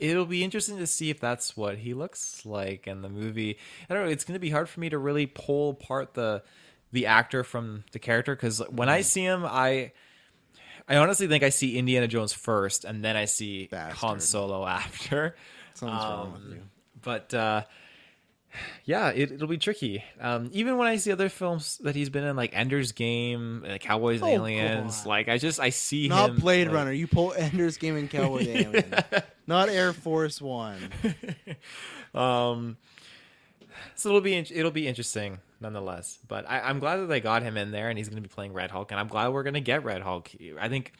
it'll be interesting to see if that's what he looks like in the movie. I don't know. It's going to be hard for me to really pull apart the the actor from the character because when I see him, I I honestly think I see Indiana Jones first, and then I see Han Solo after. Something's wrong with Um, you. But uh, yeah, it, it'll be tricky. Um, even when I see other films that he's been in, like Ender's Game, uh, Cowboys and Oh, Aliens, God. like I just I see him Not him. Blade like- Runner. You pull Ender's Game and Cowboy Aliens, Not Air Force One. um, so it'll be it'll be interesting nonetheless. But I, I'm glad that they got him in there, and he's going to be playing Red Hulk, and I'm glad we're going to get Red Hulk. I think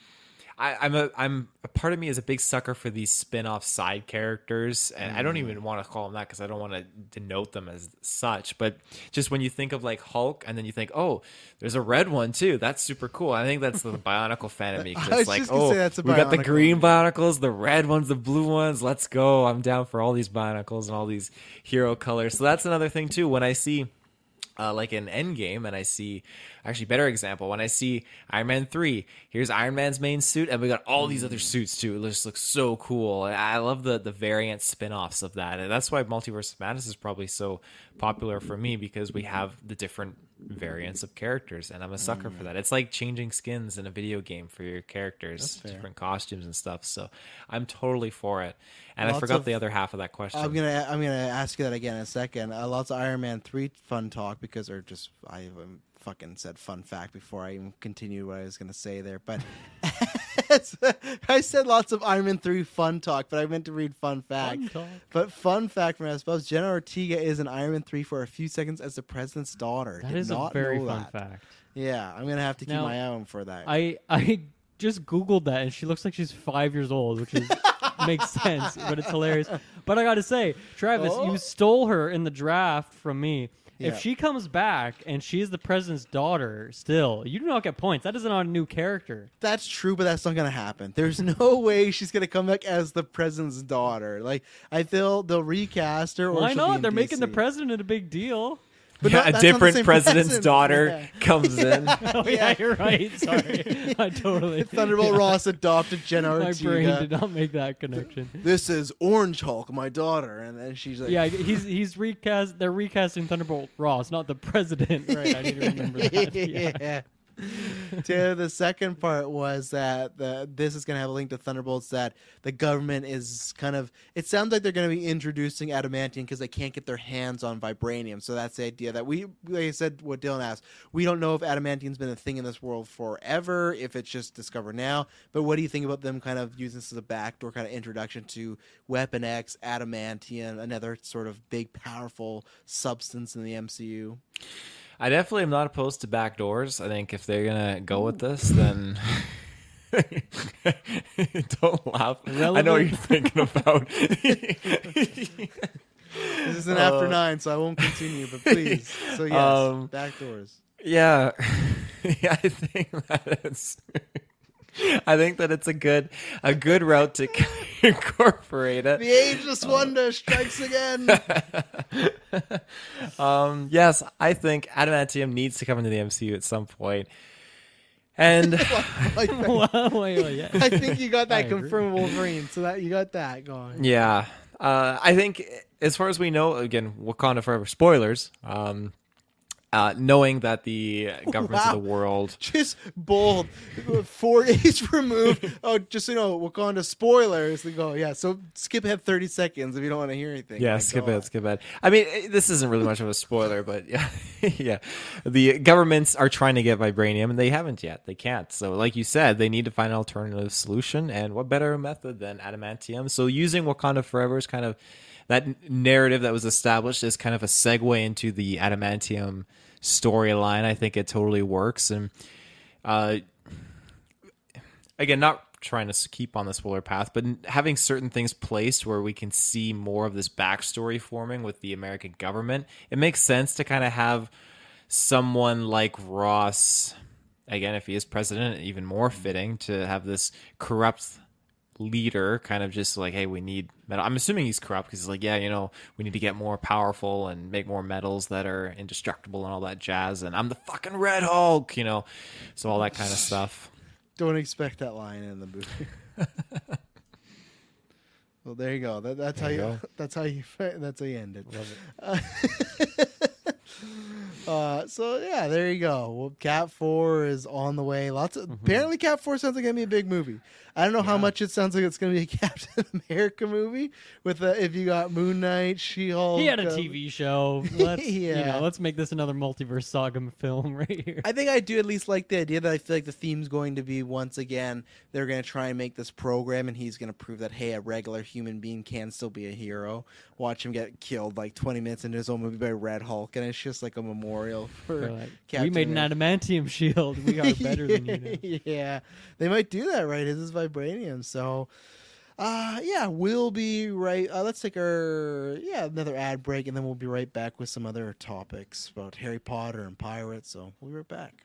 I, I'm a I'm a part of me is a big sucker for these spin-off side characters, and I don't Mm. even want to call them that because I don't want to denote them as such. But just when you think of like Hulk, and then you think, oh, there's a red one too. That's super cool. I think that's the Bionicle fan of me. 'cause I was it's like, oh, say that's a we got the green Bionicles, the red ones, the blue ones. Let's go. I'm down for all these Bionicles and all these hero colors. So that's another thing too. When I see uh, like an Endgame, and I see actually better example when I see Iron Man three. Here's Iron Man's main suit, and we got all these other suits too. It just looks so cool. And I love the the variant spin-offs of that, and that's why Multiverse of Madness is probably so popular for me because we have the different variants of characters, and I'm a sucker for that. It's like changing skins in a video game for your characters, different costumes and stuff. So I'm totally for it. And I forgot of- the other half of that question. I'm gonna I'm gonna ask you that again in a second. Uh, lots of Iron Man three fun talk because or just I um, fucking said fun fact before I even continued what I was gonna say there. But I said lots of Iron Man three fun talk, but I meant to read fun fact. Fun. But fun fact from I suppose Jenna Ortega is in Iron Man three for a few seconds as the president's daughter. That Did is a very fun that. fact. Yeah, I'm gonna have to keep Now, my eye on for that. I I just googled that and she looks like she's five years old, which is makes sense, but it's hilarious. But I got to say, Travis, Oh. you stole her in the draft from me. Yeah. If she comes back and she's the president's daughter, still, you do not get points. That is not a new character. That's true, but that's not gonna happen. There's no way she's gonna come back as the president's daughter. Like I feel they'll recast her. Or Why she'll be not? They're making the DC. president's a big deal. But yeah, not- a that's not the different president's president. daughter Yeah. comes in. oh yeah, you're right. Sorry, I totally. Thunderbolt Ross adopted Jenna My brain did not make that connection. This is Orange Hulk, my daughter, and then she's like, Yeah, he's he's recast. They're recasting Thunderbolt Ross, not the president. Right? I need to remember that. Yeah. to the second part was that the this is going to have a link to Thunderbolts that the government is kind of it sounds like they're going to be introducing adamantium because they can't get their hands on vibranium. So that's the idea that we like I said what Dylan asked. We don't know if adamantium's been a thing in this world forever, if it's just discovered now. But what do you think about them kind of using this as a backdoor kind of introduction to Weapon X, adamantium, another sort of big powerful substance in the MCU? I definitely am not opposed to back doors. I think if they're gonna go with this, then don't laugh. I know what you're thinking about. This is an after Uh, nine, so I won't continue. But please, so yes, Um, back doors. Yeah, yeah. I think that it's. I think that it's a good a good route to incorporate it. The ageless wonder strikes again. um, yes, I think adamantium needs to come into the MCU at some point. And Like, Well, wait, wait, yeah. I think you got that agree. confirmed Wolverine, so that you got that going. yeah, uh, I think as far as we know, again, Wakanda Forever spoilers. Um, uh, knowing that the governments Wow. of the world Just bold. Four days removed. Oh, just so you know, Wakanda spoilers. They go, yeah. So skip ahead thirty seconds if you don't want to hear anything. Yeah, Like, skip it, skip it. I mean, eh, this isn't really much of a spoiler, but yeah, yeah. The governments are trying to get vibranium, and they haven't yet. They can't. So, like you said, they need to find an alternative solution. And what better method than adamantium? So, using Wakanda Forever is kind of that narrative that was established is kind of a segue into the adamantium storyline. I think it totally works, and uh, again, not trying to keep on the spoiler path, but having certain things placed where we can see more of this backstory forming with the American government, it makes sense to kind of have someone like Ross, again, if he is president, even more fitting to have this corrupt leader kind of just like, hey, we need metal. I'm assuming he's corrupt because he's like, yeah, you know, we need to get more powerful and make more metals that are indestructible and all that jazz. And I'm the fucking Red Hulk, you know, so all that kind of stuff. Don't expect that line in the movie. well, there you go. That, that's There how you you. That's how you. That's how you end it. Love it. Uh, so yeah, there you go. Well, Cap Four is on the way. Lots of Mm-hmm. apparently Cap Four sounds like it's gonna be a big movie. I don't know how much it sounds like it's gonna be a Captain America movie with uh, if you got Moon Knight, She Hulk. He had a uh, TV show. Let's, you Yeah. know, let's make this another multiverse saga film right here. I think I do at least like the idea that I feel like the theme's going to be once again they're going to try and make this program and he's going to prove that hey a regular human being can still be a hero. Watch him get killed like 20 minutes into his own movie by Red Hulk and it's just like a memorial for like, we made an adamantium shield. We are better than you. Now. yeah, they might do that, right? His is vibranium. So, uh, yeah, we'll be right. Uh, let's take our yeah another ad break, and then we'll be right back with some other topics about Harry Potter and pirates. So we'll be right back.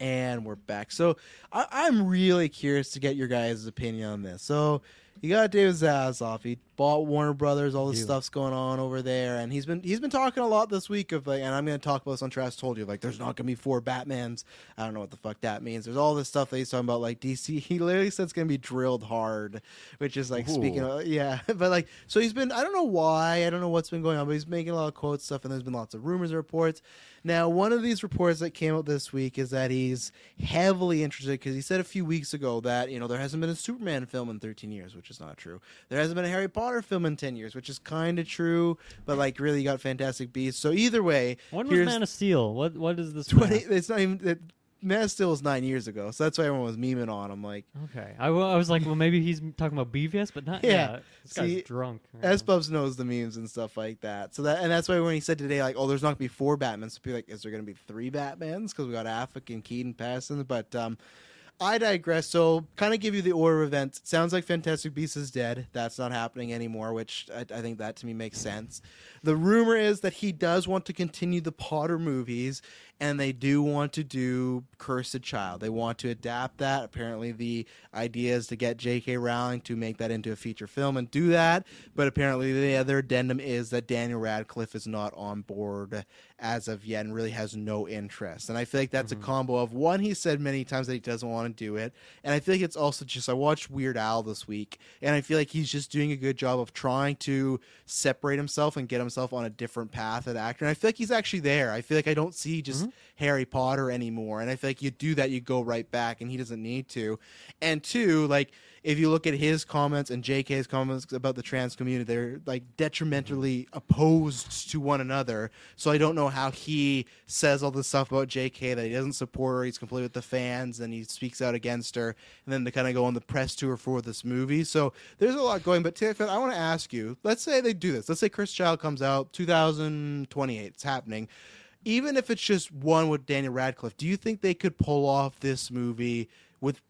And we're back. So I, I'm really curious to get your guys' opinion on this. So you got David Zaslav. He bought Warner Brothers. All this stuff's going on over there, and he's been he's been talking a lot this week of like, and I'm going to talk about this on Trash Told You. Like, there's not going to be four Batmans. I don't know what the fuck that means. There's all this stuff that he's talking about. Like DC, he literally said it's going to be drilled hard, which is like speaking of yeah. But like, so he's been I don't know why I don't know what's been going on, but he's making a lot of quotes stuff, and there's been lots of rumors and reports. Now, one of these reports that came out this week is that he's heavily interested because he said a few weeks ago that you know there hasn't been a Superman film in 13 years, which is not true. There hasn't been a Harry Potter film in 10 years, which is kind of true, but like really you got Fantastic Beasts. So either way, When was Man of Steel? What What is this? 20, it's not even it, Man of Steel was nine years ago, so that's why everyone was memeing on him. Like, Okay, I, wa- I was like, well, maybe he's talking about BVS, but not. yeah, Yeah, this See, guy's drunk. S Bubs knows the memes and stuff like that. So that and that's why when he said today, like, oh, there's not gonna be four Batmans, so people like, is there gonna be three Batmans? Because we got Affleck and Keaton passing. But um, I digress. So, kind of give you the order of events. Sounds like Fantastic Beasts is dead. That's not happening anymore, which I, I think that to me makes sense. The rumor is that he does want to continue the Potter movies, and they do want to do Cursed Child. They want to adapt that. Apparently, the idea is to get J.K. Rowling to make that into a feature film and do that. But apparently, the other addendum is that Daniel Radcliffe is not on board as of yet and really has no interest. And I feel like that's a mm-hmm. combo of one, he said many times that he doesn't want to do it. And I feel like it's also just, I watched Weird Al this week, and I feel like he's just doing a good job of trying to separate himself and get himself on a different path as an actor. And I feel like he's actually there. I feel like I don't see just Mm-hmm. Harry Potter anymore. And I feel like you do that, you go right back, and he doesn't need to. And two, like, if you look at his comments and JK's comments about the trans community, they're like detrimentally mm-hmm. opposed to one another. So I don't know how he says all this stuff about JK that he doesn't support her, he's completely with the fans, and he speaks out against her, and then to kind of go on the press tour for this movie. So there's a lot going. But Tiffany, I want to ask you: Let's say they do this. Let's say Cursed Child comes out 2028. It's happening. Even if it's just one with Daniel Radcliffe, do you think they could pull off this movie with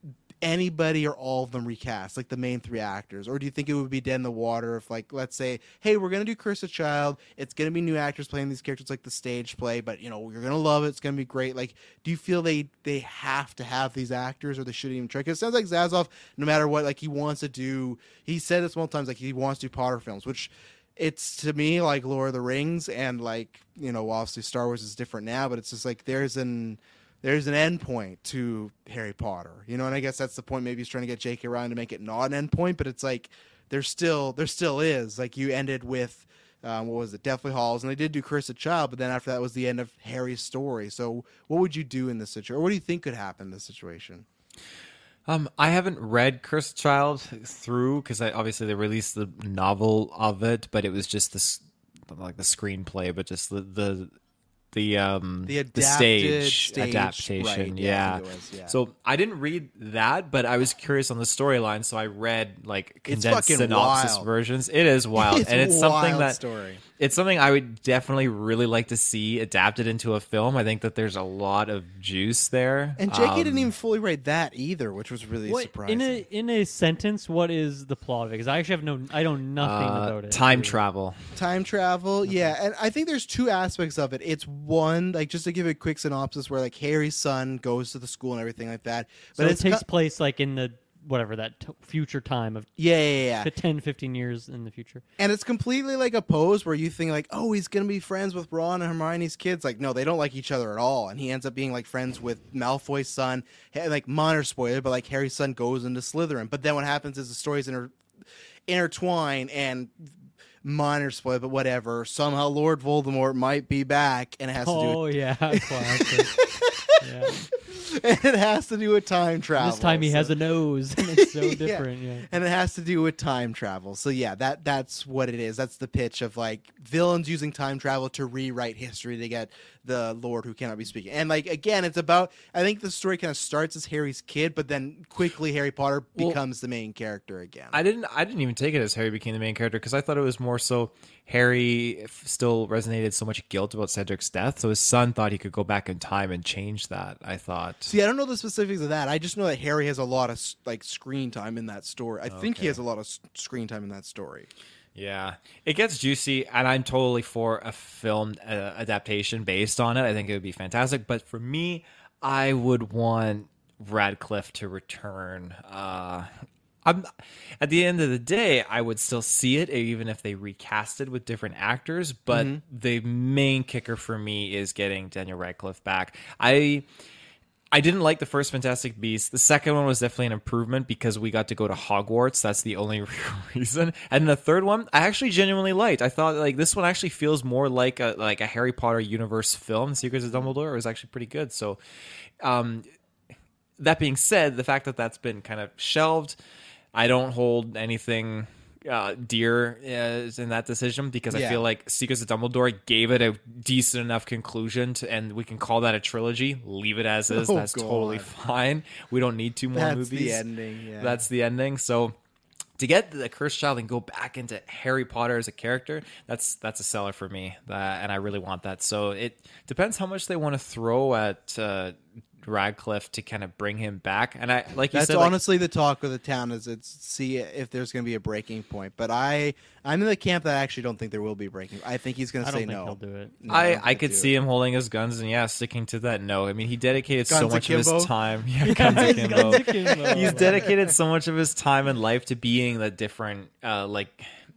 anybody or all of them recast, like the main three actors, or do you think it would be dead in the water if, like, let's say, hey, we're gonna do Curse of Child, it's gonna be new actors playing these characters, like the stage play, but you know you're gonna love it, it's gonna be great. Like, do you feel they they have to have these actors, or they shouldn't even try? Because it sounds like Zaslav, no matter what, like he wants to do. He said this multiple times, like he wants to do Potter films, which it's to me like Lord of the Rings and like you know obviously Star Wars is different now, but it's just like there's an there's an end point to Harry Potter, you know, and I guess that's the point. Maybe he's trying to get J.K. Rowling to make it not an end point, but it's like there's still there still is like you ended with. Um, what was it? Deathly Hallows, and they did do Curse a Child, but then after that was the end of Harry's story. So, what would you do in this situation, or what do you think could happen in this situation? Um, I haven't read Cursed Child through because I obviously they released the novel of it, but it was just this like the screenplay, but just the the the um The the stage, stage, adaptation. right, yeah, was, yeah. So I didn't read that, but I was curious on the storyline, so I read like condensed synopsis wild. versions. It is wild, It's and it's something that story. It's something I would definitely really like to see adapted into a film. I think that there's a lot of juice there, And J.K. Um, didn't even fully write that either, which was really What, surprising. in a in a sentence, what is the plot of it? Because I actually have no, I don't know nothing uh, about it. Time travel. time travel yeah and i think there's two aspects of it it's one like just to give a quick synopsis where like harry's son goes to the school and everything like that So but it takes co- place like in the whatever that t- future time of Yeah, yeah, yeah. fi- 10, 15 years in the future. and it's completely like a pose where you think like oh he's gonna be friends with ron and hermione's kids like no they don't like each other at all and he ends up being like friends with malfoy's son like minor spoiler but like harry's son goes into slytherin but then what happens is the stories inter- intertwine and minor spoiler but whatever somehow lord voldemort might be back and it has to do Oh yeah, classic. yeah. and it has to do with time travel. This time he so- has a nose, and it's so different. Yeah. And it has to do with time travel. So yeah, that that's what it is. That's the pitch of like villains using time travel to rewrite history to get the Lord who cannot be speaking. And like again, it's about I think the story kind of starts as Harry's kid, but then quickly Harry Potter Well, becomes the main character again. I didn't. I didn't even take it as Harry became the main character because I thought it was more so Harry still resonated so much guilt about Cedric's death, so his son thought he could go back in time and change that. I thought. See, I don't know the specifics of that. I just know that Harry has a lot of like screen time in that story. I think he has a lot of screen time in that story. Yeah, it gets juicy, and I'm totally for a film uh, adaptation based on it. I think it would be fantastic. But for me, I would want Radcliffe to return. Uh, I'm at the end of the day, I would still see it even if they recast it with different actors. But Mhm. the main kicker for me is getting Daniel Radcliffe back. I. I didn't like the first Fantastic Beast. The second one was definitely an improvement because we got to go to Hogwarts. That's the only real reason. And the third one, I actually genuinely liked. I thought like this one actually feels more like a like a Harry Potter universe film. Secrets of Dumbledore was actually pretty good. So, um, that being said, the fact that that's been kind of shelved, I don't hold anything uh, dear uh, in that decision because I feel like Secrets of Dumbledore gave it a decent enough conclusion, to, and we can call that a trilogy. Leave it as is. Oh, That's totally fine. We don't need two more That's the movies. ending, yeah. That's the ending. So to get the cursed child and go back into Harry Potter as a character, that's that's a seller for me, that, and I really want that. So it depends how much they want to throw at uh, Radcliffe to kind of bring him back. And I like you That's said, like- honestly the talk of the town is it's see if there's going to be a breaking point. But I I'm in the camp that I actually don't think there will be a breaking. I think he's going to say think no. he'll do it. No, I, don't I could see it. him holding his guns and yeah, sticking to that. No, I mean he dedicated so Guns much of his time. Yeah, guns akimbo. Guns akimbo. He's dedicated so much of his time and life to being the different, uh, like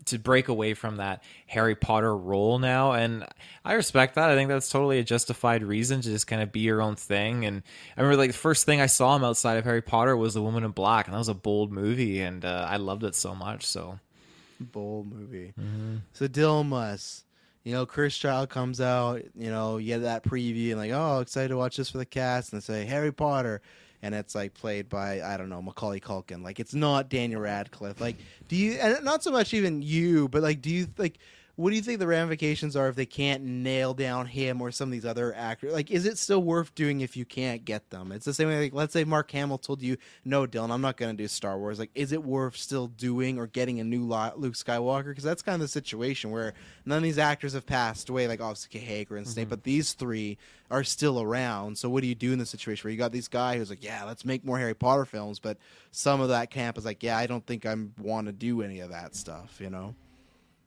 to break away from that Harry Potter role now, and I respect that. I think that's totally a justified reason to just kind of be your own thing. And I remember like the first thing I saw him outside of Harry Potter was The Woman in Black, and that was a bold movie, and uh, I loved it so much. So bold movie. Mm-hmm. So Dilmas, you know, Cursed Child comes out. You know, you get that preview and like, oh, excited to watch this for the cast, and they say Harry Potter, and it's like played by I don't know Macaulay Culkin. Like it's not Daniel Radcliffe. Like, do you? And not so much even you, but like, do you like? What do you think the ramifications are if they can't nail down him or some of these other actors? Like, is it still worth doing if you can't get them? It's the same way. Like, let's say Mark Hamill told you, "No, Dylan, I'm not going to do Star Wars." Like, is it worth still doing or getting a new Luke Skywalker? Because that's kind of the situation where none of these actors have passed away, like obviously Hagrid and Snape, Mhm. but these three are still around. So, what do you do in the situation where you got this guy who's like, "Yeah, let's make more Harry Potter films," but some of that camp is like, "Yeah, I don't think I want to do any of that stuff," you know?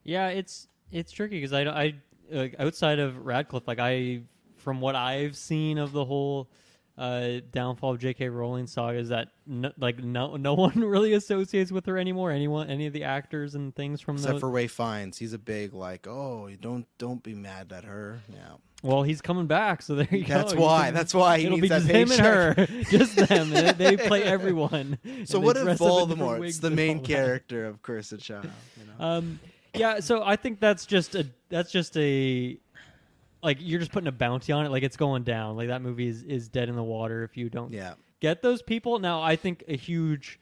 Yeah, it's it's tricky because I I like, outside of Radcliffe, like I from what I've seen of the whole uh, downfall of J.K. Rowling saga is that no, like no no one really associates with her anymore. Anyone, any of the actors and things from Except those. for Ralph Fiennes, he's a big like, "Oh, you don't don't be mad at her." Yeah. well, he's coming back, so there you That's go. That's why- can- that's why he it'll needs be that just him and her, just them. They, they play everyone. So what if Voldemort's the main character of Cursed Child? You know? Um, yeah, so I think that's just a that's just a like you're just putting a bounty on it. Like it's going down. Like that movie is is dead in the water if you don't Yeah. get those people. Now I think a huge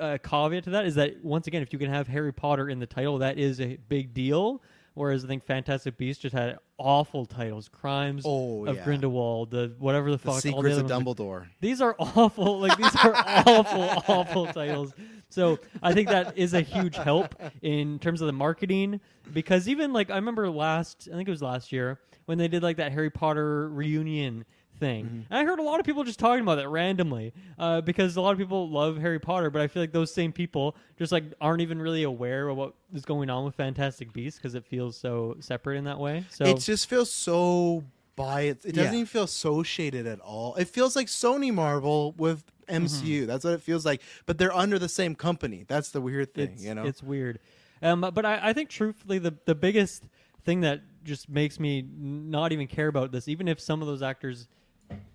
uh, caveat to that is that once again, if you can have Harry Potter in the title, that is a big deal. Whereas I think Fantastic Beasts just had awful titles, Crimes Oh, of yeah. Grindelwald, the whatever the, The fuck, all Secrets other of Dumbledore. These are awful. Like these are awful, awful titles. So I think that is a huge help in terms of the marketing because even like I remember last, I think it was last year when they did like that Harry Potter reunion thing. Mm-hmm. And I heard a lot of people just talking about that randomly uh, because a lot of people love Harry Potter, but I feel like those same people just like aren't even really aware of what is going on with Fantastic Beasts because it feels so separate in that way. So it just feels so by it. It doesn't Yeah. even feel associated at all. It feels like Sony Marvel with MCU. Mm-hmm. That's what it feels like. But they're under the same company. That's the weird thing. it's, you know. it's weird. Um, but I, I think truthfully, the the biggest thing that just makes me not even care about this, even if some of those actors,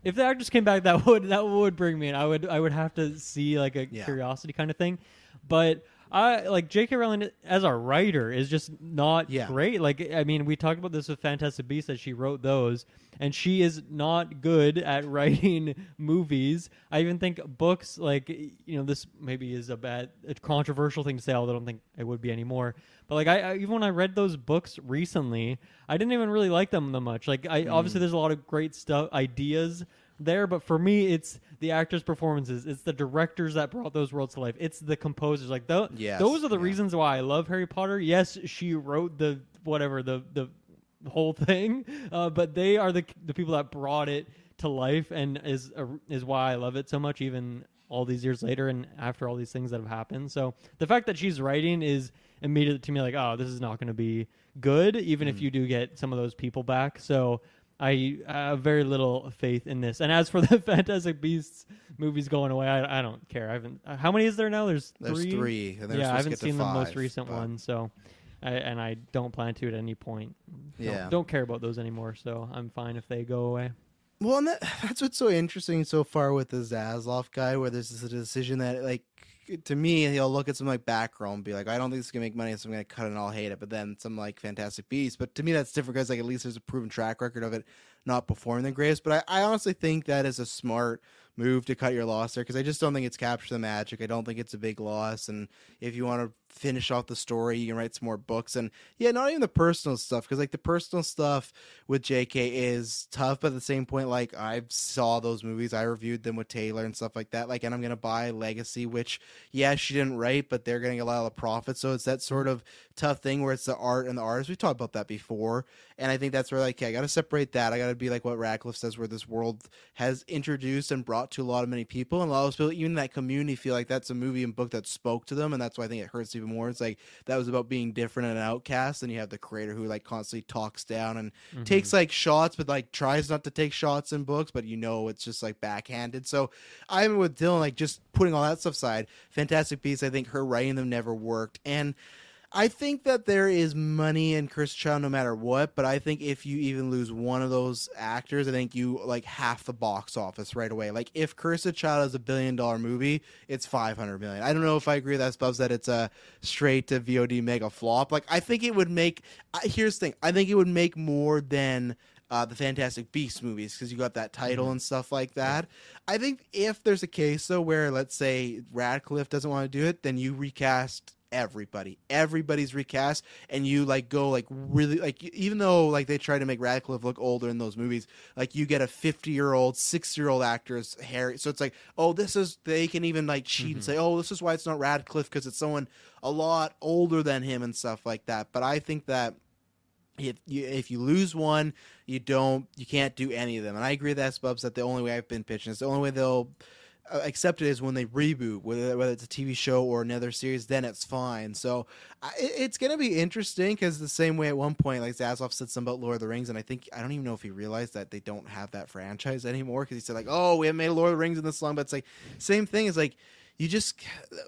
if the actors came back, that would that would bring me in. I would I would have to see like a Yeah. curiosity kind of thing. But I like J.K. Rowling as a writer is just not Yeah. great. Like I mean, we talked about this with Fantastic Beasts that she wrote those, and she is not good at writing movies. I even think books, like you know, this maybe is a bad, a controversial thing to say. Although I don't think it would be anymore. But like I, I even when I read those books recently, I didn't even really like them that much. Like I hmm. obviously there's a lot of great stuff, ideas there, but for me, it's the actors' performances. It's the directors that brought those worlds to life. It's the composers. Like tho- Yes, those are the yeah. reasons why I love Harry Potter. Yes, she wrote the whatever the the whole thing, uh, but they are the the people that brought it to life, and is uh, is why I love it so much, even all these years later, and after all these things that have happened. So the fact that she's writing is immediate to me like, oh, this is not going to be good, even Mm. if you do get some of those people back. So. I have very little faith in this. And as for the Fantastic Beasts movies going away, I, I don't care. I haven't. uh, How many is there now? There's There's three. yeah, I haven't seen the most recent one, so I, and I don't plan to at any point. Don't- Yeah. don't care about those anymore. So I'm fine if they go away. Well, and that, that's what's so interesting so far with the Zaslav guy, where there's this decision that, like, to me, he'll look at some like background and be like, I don't think this can make money, so I'm to cut it and I'll hate it. But then some like Fantastic Beasts. But to me, that's different because, like, at least there's a proven track record of it not performing the greatest. But I, I honestly think that is a smart move to cut your loss there because I just don't think it's captured the magic. I don't think it's a big loss. And if you want to finish off the story, you can write some more books. And yeah, not even the personal stuff because like the personal stuff with JK is tough, but at the same point, like I saw those movies, I reviewed them with Taylor and stuff like that. Like, and I'm gonna buy Legacy, which yeah, she didn't write, but they're getting a lot of profit. So it's that sort of tough thing where it's the art and the artist. We've talked about that before, and I think that's where like okay, I got to separate that. I got to be like what Radcliffe says, where this world has introduced and brought to a lot of many people, and a lot of people, even that community, feel like that's a movie and book that spoke to them, and that's why I think it hurts even more. It's like that was about being different and an outcast, and you have the creator who like constantly talks down and Mhm. takes like shots, but like tries not to take shots in books, but you know it's just like backhanded. So I'm with Dylan, like just putting all that stuff aside. Fantastic Beasts, I think her writing them never worked, and I think that there is money in Cursed Child no matter what, but I think if you even lose one of those actors, I think you like half the box office right away. Like if Cursed Child is a billion dollar movie, it's five hundred million. I don't know if I agree with that Spubs that it's a straight to VOD mega flop. Like I think it would make. Here's the thing: I think it would make more than uh, the Fantastic Beasts movies because you got that title and stuff like that. I think if there's a case though where let's say Radcliffe doesn't want to do it, then you recast everybody. Everybody's recast, and you like go like really like even though like they try to make Radcliffe look older in those movies, like you get a fifty year old, six year old actor as Harry. So it's like, oh, this is they can even like cheat and mm-hmm. say, oh, this is why it's not Radcliffe because it's someone a lot older than him and stuff like that. But I think that if you if you lose one, you don't you can't do any of them. And I agree with S Bubs that the only way I've been pitching is the only way they'll Uh, accept it is when they reboot, whether whether it's a TV show or another series, then it's fine. So I, it's gonna be interesting because the same way at one point, like Zaslav said something about Lord of the Rings, and I think I don't even know if he realized that they don't have that franchise anymore because he said like, oh, we haven't made Lord of the Rings in this long, but it's like same thing is like. You just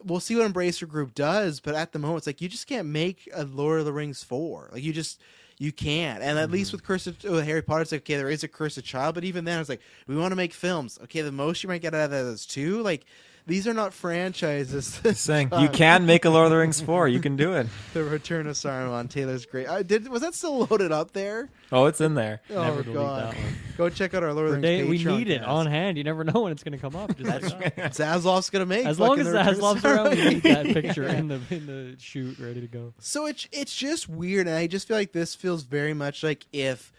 we'll see what Embracer Group does, but at the moment it's like you just can't make a Lord of the Rings four. Like you just you can't. And at least mm-hmm. with Curse of with Harry Potter, it's like okay, there is a cursed child, but even then, it's like we want to make films. Okay, the most you might get out of that is two. Like these are not franchises. Saying you can make a Lord of the Rings four, you can do it. the Return of Saruman. Taylor's great. I did was that still loaded up there? Oh, it's in there. Oh Never delete god, that one. go check out our Lord of For the day, Rings. we Patreon need it cast. on hand. You never know when it's going to come up. Just like that. Zaslav's gonna make As long fucking as The Return of Zaslav's around, we Saruman. need that picture in the in the shoot ready to go. So it's it's just weird, and I just feel like this feels very much like if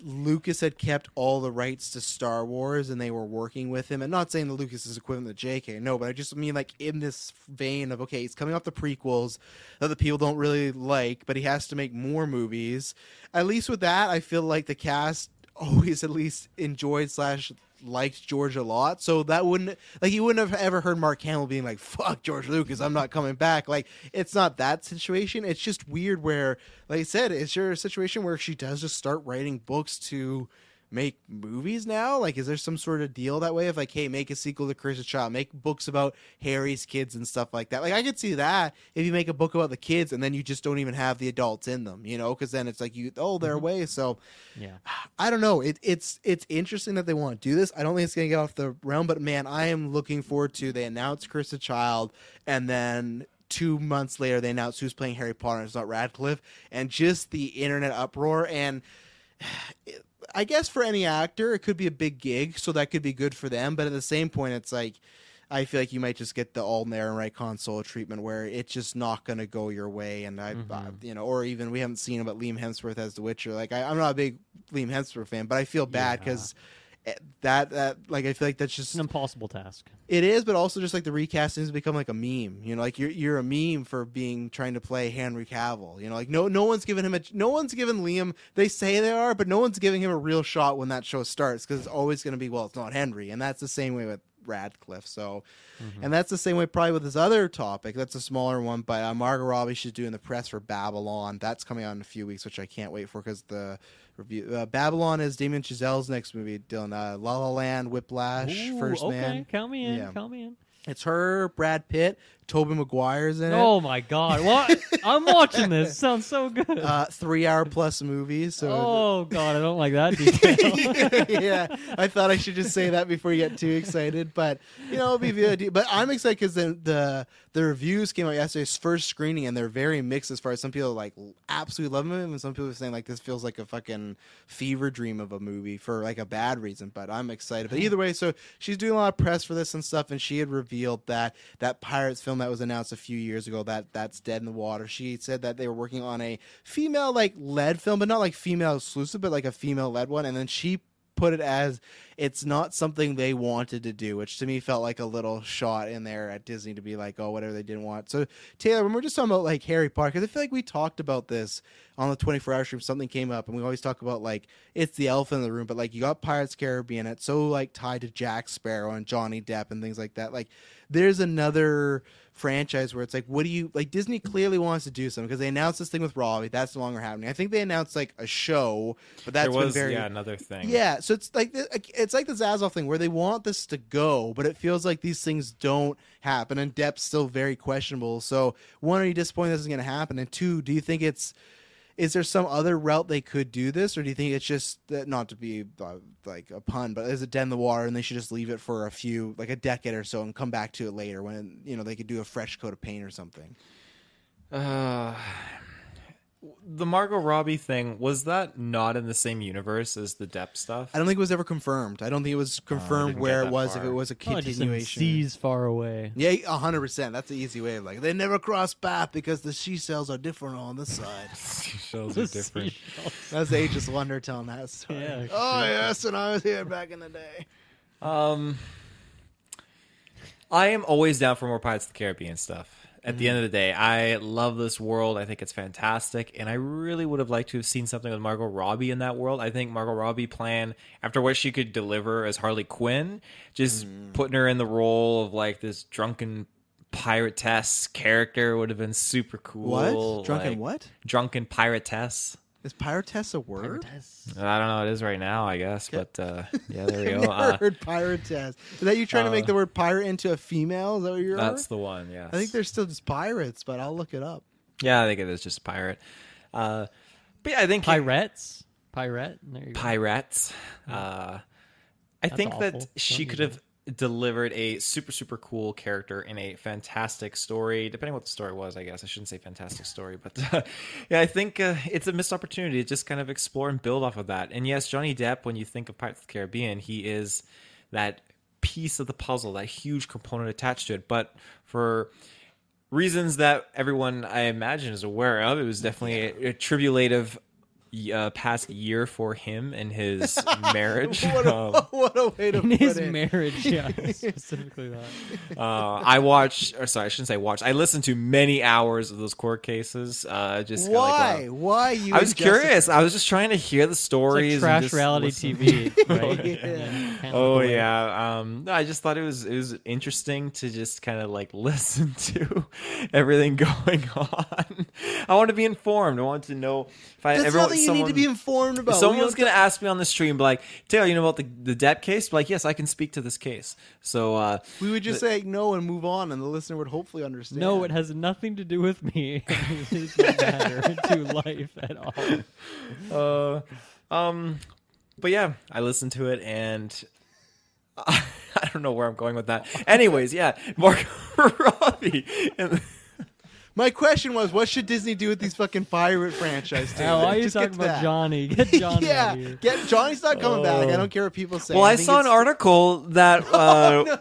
Lucas had kept all the rights to Star Wars and they were working with him. And not saying that Lucas is equivalent to J.K. No, but I just mean like in this vein of okay, he's coming off the prequels that the people don't really like, but he has to make more movies. At least with that, I feel like the cast always at least enjoyed slash liked George a lot. So that wouldn't like you wouldn't have ever heard Mark Hamill being like, fuck George Lucas, I'm not coming back. Like it's not that situation. It's just weird where like I said, it's your situation where she does just start writing books to make movies now? Like is there some sort of deal that way of like, hey, make a sequel to Cursed Child, make books about Harry's kids and stuff like that. Like I could see that if you make a book about the kids and then you just don't even have the adults in them, you know, because then it's like you oh they're mm-hmm. away. So Yeah. I don't know. It, it's it's interesting that they want to do this. I don't think it's gonna get off the realm, but man, I am looking forward to. They announced Cursed Child, and then two months later they announced who's playing Harry Potter. and It's not Radcliffe, and just the internet uproar. And I guess for any actor, it could be a big gig, so that could be good for them. But at the same point, it's like. I feel like you might just get the Alden Ehrenreich console treatment where it's just not going to go your way, and I, I, mm-hmm. you know, or even we haven't seen about Liam Hemsworth as The Witcher. Like I, I'm not a big Liam Hemsworth fan, but I feel bad because Eh, that that like I feel like that's just An impossible task. it is, but also just like the recasting has become like a meme. You know, like you're you're a meme for being trying to play Henry Cavill. You know, like no no one's given him a no one's given Liam. They say they are, but no one's giving him a real shot when that show starts because it's always going to be well, it's not Henry, and that's the same way with Radcliffe. So, and that's the same way probably with this other topic. That's a smaller one, but uh, Margot Robbie she's doing the press for Babylon. That's coming out in a few weeks, which I can't wait for because the review uh, Babylon is Damien Chazelle's next movie. Dylan, uh, La La Land, Whiplash, Ooh, First okay, Man. count me in. Yeah. Count me in. It's her, Brad Pitt, Tobey Maguire's in it. Oh my god! What? I'm watching this. Sounds so good. Uh, three hour plus movie. So oh god, I don't like that detail. yeah, I thought I should just say that before you get too excited, but you know, it'll be VOD. But I'm excited because the, the the reviews came out yesterday's first screening, and they're very mixed as far as some people like absolutely love it, and some people are saying like this feels like a fucking fever dream of a movie for like a bad reason. But I'm excited. But either way, so she's doing a lot of press for this and stuff, and she had revealed that that Pirates film that was announced a few years ago that that's dead in the water. She said that they were working on a female like led film, but not like female exclusive, but like a female led one, and then she put it as it's not something they wanted to do, which to me felt like a little shot in there at Disney to be like, oh, whatever they didn't want. So Taylor, when we're just talking about like Harry Potter, because I feel like we talked about this on the 24 hour stream, something came up, and we always talk about like it's the elephant in the room, but like you got Pirates Caribbean, it's so like tied to Jack Sparrow and Johnny Depp and things like that. Like there's another franchise where it's like, what do you like? Disney clearly wants to do something because they announced this thing with Robbie. That's no longer happening. I think they announced like a show, but that's was been very yeah another thing. yeah, so it's like it's like the Zaslav thing where they want this to go, but it feels like these things don't happen, and Depp's still very questionable. So, one, are you disappointed this is going to happen? And two, do you think it's is there some other route they could do this, or do you think it's just that not to be uh, like a pun, but is it dead in the water and they should just leave it for a few like a decade or so and come back to it later when you know they could do a fresh coat of paint or something? Uh, the Margot Robbie thing was that not in the same universe as the Depp stuff? I don't think it was ever confirmed. I don't think it was confirmed didn't where it that was if it was a Oh, continuation. seas far away. Yeah, a hundred percent. That's the easy way of like they never cross path because the she cells are different on this side. Seashells are different. That's the Aegis Wonder telling that story. Yeah, oh yes, and I was here back in the day. Um, I am always down for more Pirates of the Caribbean stuff. At the mm-hmm. end of the day, I love this world. I think it's fantastic, and I really would have liked to have seen something with Margot Robbie in that world. I think Margot Robbie plan after what she could deliver as Harley Quinn, just mm-hmm. putting her in the role of like this drunken piratess character would have been super cool. What? Drunken like, what? Drunken piratess. Is piratess a word? I don't know. It is right now, I guess. But uh, yeah, there we go. never Uh, heard piratess. Is that you trying to make uh, the word pirate into a female? Is that what you're? that's the one. Yes. I think they're still just pirates, but I'll look it up. Yeah, I think it is just pirate. Uh, but yeah, I think Pirates, pirate. There you go. pirates. Uh, I That's think awful. that she could have delivered a super super cool character in a fantastic story. Depending what the story was, I guess I shouldn't say fantastic story, but uh, yeah, I think uh, it's a missed opportunity to just kind of explore and build off of that. And yes, Johnny Depp, when you think of Pirates of the Caribbean, he is that piece of the puzzle, that huge component attached to it. But for reasons that everyone I imagine is aware of. It was definitely a, a tribulative uh, past year for him and his marriage. What a, Um, what a way to In put his it. marriage, yeah, specifically that. uh, I watched, or sorry, I shouldn't say watched. I listened to many hours of those court cases. Uh, just kinda Why? Like, wow. Why you? I was and curious. Jessica- I was just trying to hear the stories. and trash just reality listen. TV, right? oh, Yeah, yeah. can't Oh look away. yeah. Um, no, I just thought it was it was interesting to just kind of like listen to everything going on. I want to be informed. I want to know if I That's everyone, nothing you someone, need to be informed about. If We someone's gonna ask me on the stream, like, Taylor, you know about the the Depp case? Like, yes, I can speak to this case. So uh, We would just say no and move on, and the listener would hopefully understand. No, it has nothing to do with me. it doesn't matter to life at all. Uh, um, but yeah, I listened to it and I, don't know where I'm going with that. Anyways, yeah, Margot Robbie. And, My question was, what should Disney do with these fucking pirate franchise? Oh, why are you Just talking about that. Johnny? Get Johnny yeah, out of here. get Johnny's not coming back. I Oh. don't care what people say. well, I think saw an it's- article that uh,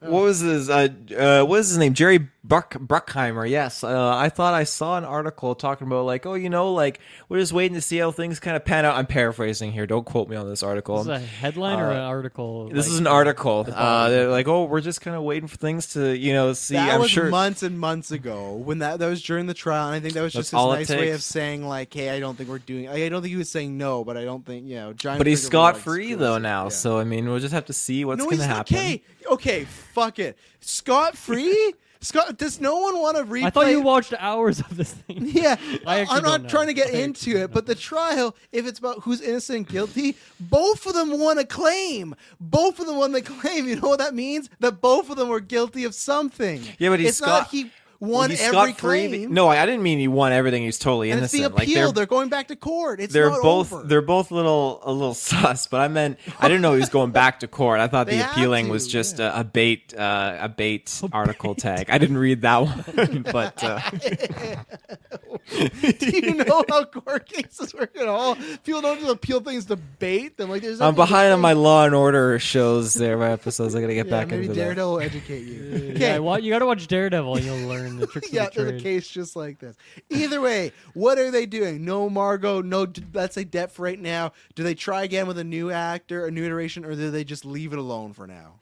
what was his uh, uh, what was his name? Jerry Bruck, Bruckheimer. Yes, uh, I thought I saw an article talking about like, oh, you know, like we're just waiting to see how things kind of pan out. I'm paraphrasing here. Don't quote me on this article. Is a headline or Uh, an article? This like, is an article. Uh, they're like, oh, we're just kind of waiting for things to, you know, see. That I'm was sure. months and months ago when that that was during the trial, and I think that was That's just his all it nice way of saying like, "Hey, I don't think we're doing." I I don't think he was saying no, but I don't think you know. Giant but he's figure of scot free feels though it, now, yeah. so I mean, we'll just have to see what's no, going to he's happen. okay. Okay, fuck it. Scot free. Scott, does no one want to replay? I thought you watched hours of this thing. Yeah, I actually I'm not don't know. trying to get I into it, but the trial, if it's about who's innocent and guilty, both of them won a claim. Both of them won the claim. You know what that means? That both of them were guilty of something. Yeah, but he's it's scot. not he well, won he's every scot-free. claim. No, I I didn't mean he won everything. He's totally and it's innocent. being appealed. Like they're, going back to court. It's they're not both over. they're both a little a little sus, but I meant I didn't know he was going back to court. I thought the appealing to, was just a, a bait uh, a bait article tag. I didn't read that one, but uh, Do you know how court cases work at all? People don't just appeal things to bait them. Like there's I'm behind on my Law and Order shows there, my episodes. I gotta get Yeah, back maybe into that. Daredevil will educate you. Yeah, well, you got to watch Daredevil. You'll learn the tricks yeah, of the there's a trade. case just like this. Either way, what are they doing? No Margot, no let's say Depp for right now. Do they try again with a new actor, a new iteration, or do they just leave it alone for now?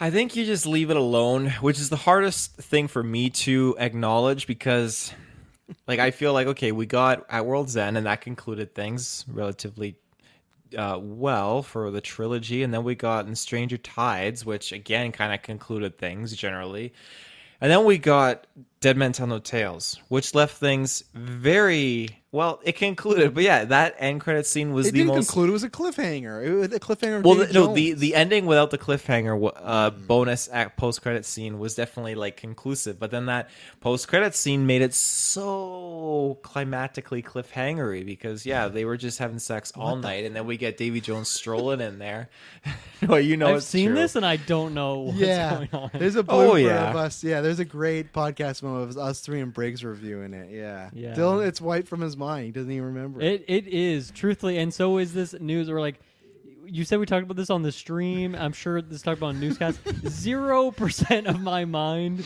I think you just leave it alone, which is the hardest thing for me to acknowledge because, like, I feel like okay, we got at World's End, and that concluded things relatively uh, well for the trilogy, and then we got in Stranger Tides, which again kind of concluded things generally, and then we got Dead Men Tell No Tales, which left things very well. It concluded, but yeah, that end credit scene was it the didn't most conclude. It was a cliffhanger. It was a cliffhanger. Well, the, no, the the ending without the cliffhanger wa- uh, bonus act post credit scene was definitely like conclusive, but then that post credit scene made it so climatically cliffhangery because yeah, they were just having sex all night, and then we get Davy Jones strolling in there. well, you know, I've it's seen true. this and I don't know what's yeah, going on. there's a Oh, blooper yeah. of us. Yeah, there's a great podcast moment No, it us three and Briggs reviewing it. Yeah. Yeah. Dylan, it's wiped from his mind. He doesn't even remember. It it is truthfully, and so is this news. Or like, you said we talked about this on the stream. I'm sure this talked about on newscast. Zero percent of my mind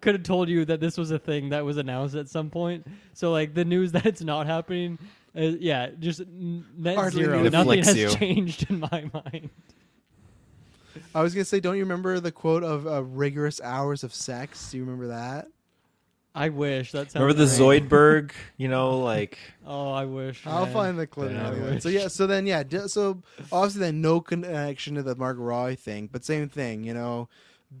could have told you that this was a thing that was announced at some point. So like the news that it's not happening, uh, yeah, just net Hardly zero. Nothing has you. changed in my mind. I was gonna say, don't you remember the quote of uh, "rigorous hours of sex"? Do you remember that? I wish that sounds. Remember the great. Zoidberg? You know, like Oh, I wish. I'll man. find the clip. Yeah, anyway. So yeah, so then yeah, d- so obviously then no connection to the Margot Robbie thing, but same thing, you know,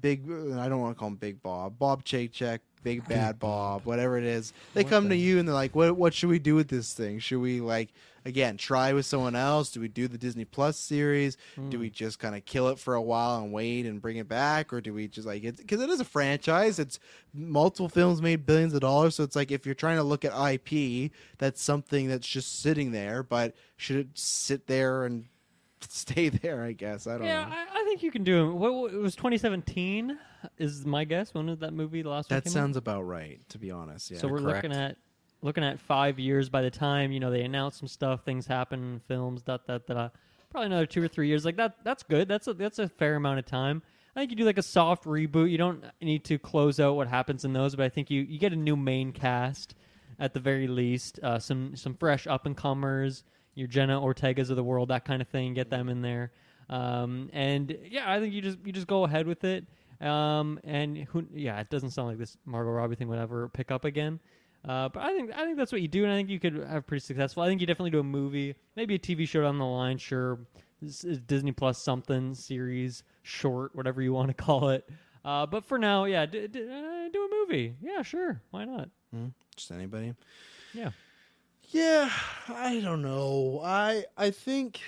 big. I don't want to call him Big Bob, Bob Chapek, Big Bad Bob, whatever it is. They come to you and they're like, "What? What should we do with this thing? Should we like again try with someone else? Do we do the Disney Plus series? Do we hmm. just kind of kill it for a while and wait and bring it back, or do we just like it? Because it is a franchise. It's multiple films made billions of dollars, so it's like if you're trying to look at IP, that's something that's just sitting there. But should it sit there and stay there? I guess I don't Yeah, know. I, I think you can do it. What, what- it was 2017, is my guess. When was that movie? The last one That came out? sounds about right, to be honest. Yeah. so we're looking at looking at five years by the time you know they announce some stuff, things happen, films, that that that. Probably another two or three years. Like that. That's good. That's a that's a fair amount of time. I think you do like a soft reboot. You don't need to close out what happens in those, but I think you you get a new main cast at the very least. Uh, some some fresh up and comers. Your Jenna Ortegas of the world, that kind of thing. Get them in there. Um, and yeah, I think you just you just go ahead with it. Um, and who, yeah, it doesn't sound like this Margot Robbie thing would ever pick up again. Uh, but I think I think that's what you do, and I think you could have pretty successful. I think you definitely do a movie, maybe a TV show down the line. Sure, Disney Plus something series, short, whatever you want to call it. Uh, but for now, yeah, d- d- uh, do a movie. Yeah, sure, why not? Hmm? Just anybody. Yeah. Yeah, I don't know. I I think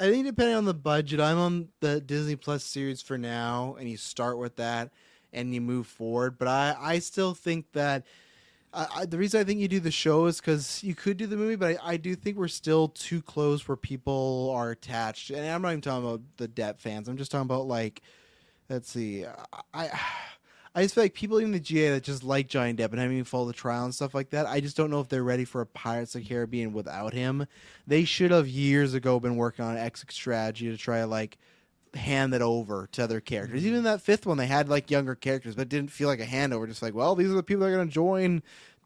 I think depending on the budget, I'm on the Disney Plus series for now, and you start with that and you move forward. But I I still think that. I, the reason I think you do the show is because you could do the movie, but I, I do think we're still too close where people are attached. And I'm not even talking about the Depp fans. I'm just talking about like, let's see, I I just feel like people in the GA that just like Johnny Depp and haven't even followed the trial and stuff like that. I just don't know if they're ready for a Pirates of the Caribbean without him. They should have years ago been working on an exit strategy to try to like hand it over to other characters. Even mm-hmm. that fifth one, they had like younger characters, but didn't feel like a handover. Just like, well, these are the people that are going to join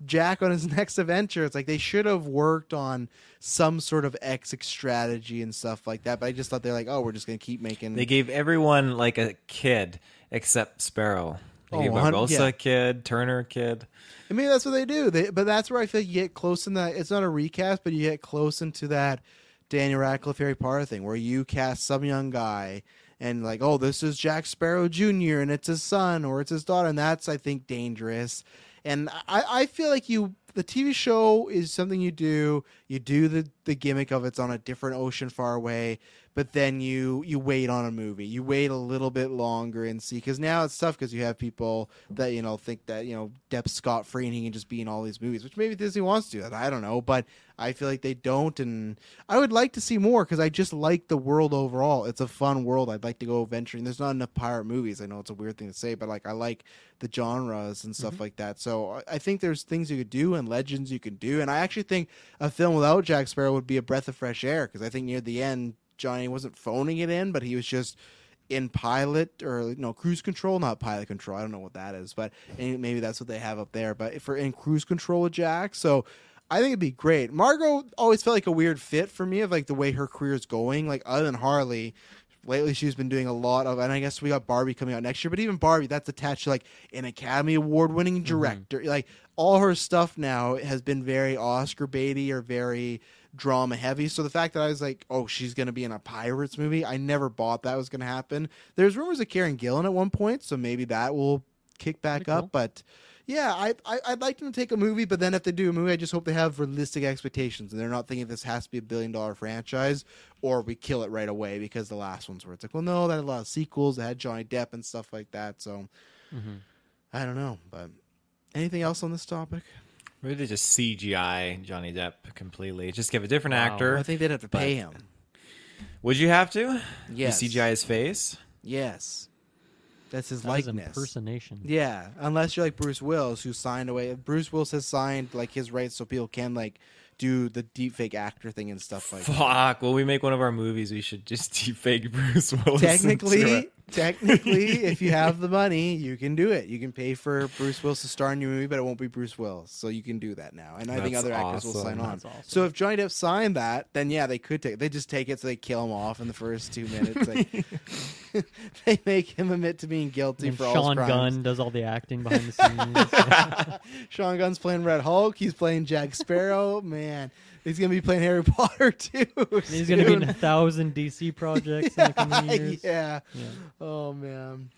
Jack on his next adventure. It's like they should have worked on some sort of exit strategy and stuff like that. But I just thought they're like, oh, we're just going to keep making. they gave everyone like a kid except Sparrow. They Oh, gave Barbossa yeah. a kid, Turner a kid. I mean, that's what they do. They, but that's where I feel you get close in that. It's not a recast, but you get close into that Daniel Radcliffe Harry Potter thing, where you cast some young guy and like, oh, this is Jack Sparrow Jr. and it's his son or it's his daughter, and that's I think dangerous. And I, I feel like you, the TV show is something you do. You do the the gimmick of it's on a different ocean far away, but then you you wait on a movie. You wait a little bit longer and see because now it's tough because you have people that you know think that you know Depp Scott free and he can just be in all these movies, which maybe Disney wants to do that. I don't know, but I feel like they don't, and I would like to see more because I just like the world overall. It's a fun world. I'd like to go venturing. There's not enough pirate movies. I know it's a weird thing to say, but like I like the genres and stuff mm-hmm. like that. So I- I think there's things you could do and legends you can do, and I actually think a film without Jack Sparrow would be a breath of fresh air because I think near the end Johnny wasn't phoning it in, but he was just in pilot or no cruise control, not pilot control. I don't know what that is, but maybe that's what they have up there. But for in cruise control with Jack, so I think it'd be great. Margot always felt like a weird fit for me of like the way her career is going. Like other than Harley, lately she's been doing a lot of, and I guess we got Barbie coming out next year. But even Barbie, that's attached to like an Academy Award winning mm-hmm. director. Like all her stuff now has been very Oscar baity or very drama heavy. So the fact that I was like, oh, she's gonna be in a Pirates movie, I never bought that was gonna happen. There's rumors of Karen Gillan at one point, so maybe that will kick back up. But yeah, I, I I'd like them to take a movie, but then if they do a movie, I just hope they have realistic expectations and they're not thinking this has to be a billion dollar franchise or we kill it right away because the last ones were it's like, well, no, that had a lot of sequels, that had Johnny Depp and stuff like that. So Mhm. I don't know, but anything else on this topic? Really just CGI Johnny Depp completely. Just give a different Wow. actor. I think they'd have to pay him. Would you have to? Yes. You CGI his face? Yes. That's his That was likeness. impersonation. Yeah, unless you're like Bruce Willis, who signed away. Bruce Willis has signed like his rights so people can like do the deepfake actor thing and stuff like. that. Fuck. When we make one of our movies, we should just deepfake Bruce Willis. into Technically, it. Technically, if you have the money, you can do it. You can pay for Bruce Willis to star in your movie, but it won't be Bruce Willis. So you can do that now, and I think That's other actors will sign on. That's awesome. So if Johnny Depp signed that, then yeah, they could take. They just take it, so they kill him off in the first two minutes. Like, they make him admit to being guilty And for all Sean. Gunn does all the acting behind the scenes. Sean Gunn's playing Red Hulk. He's playing Jack Sparrow. Man, he's gonna be playing Harry Potter too. He's going to be in a thousand DC projects in the coming years. yeah. Yeah. Oh man.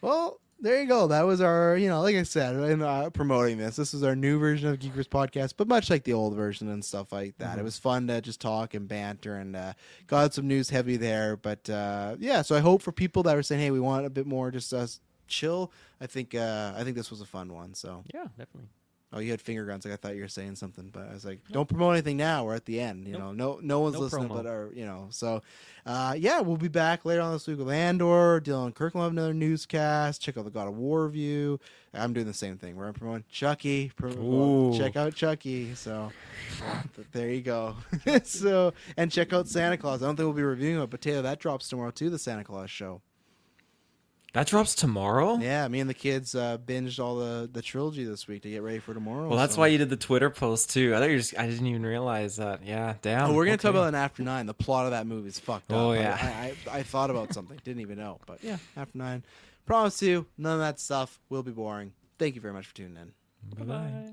Well, there you go. That was our, you know, like I said, in uh, promoting this, this is our new version of Geekverse podcast, but much like the old version and stuff like that. Mm-hmm. It was fun to just talk and banter, and uh, got some news heavy there. But uh, yeah, so I hope for people that were saying, "Hey, we want a bit more, just us chill." I think uh, I think this was a fun one. So Yeah, definitely. Oh, you had finger guns. Like I thought you were saying something, but I was like, "Don't promote anything now. We're at the end. You Nope. know, no, no one's No listening, promo. but our, you know." So, uh, yeah, we'll be back later on this week with Andor. Dylan Kirk will have another newscast. Check out the God of War review. I'm doing the same thing. We're promoting Chucky. Pro- Ooh. check out Chucky. So, there you go. so, and check out Santa Claus. I don't think we'll be reviewing it, but Taylor, that drops tomorrow too. The Santa Claus show. That drops tomorrow. Yeah, me and the kids uh, binged all the the trilogy this week to get ready for tomorrow. Well, that's so- why you did the Twitter post too. I thought you just. I didn't even realize that. Yeah, damn. Oh, we're gonna talk about an After Nine. The plot of that movie is fucked up. Oh, I- yeah. I, I, I thought about something, didn't even know. But yeah, After Nine. Promise you, none of that stuff will be boring. Thank you very much for tuning in. Bye bye.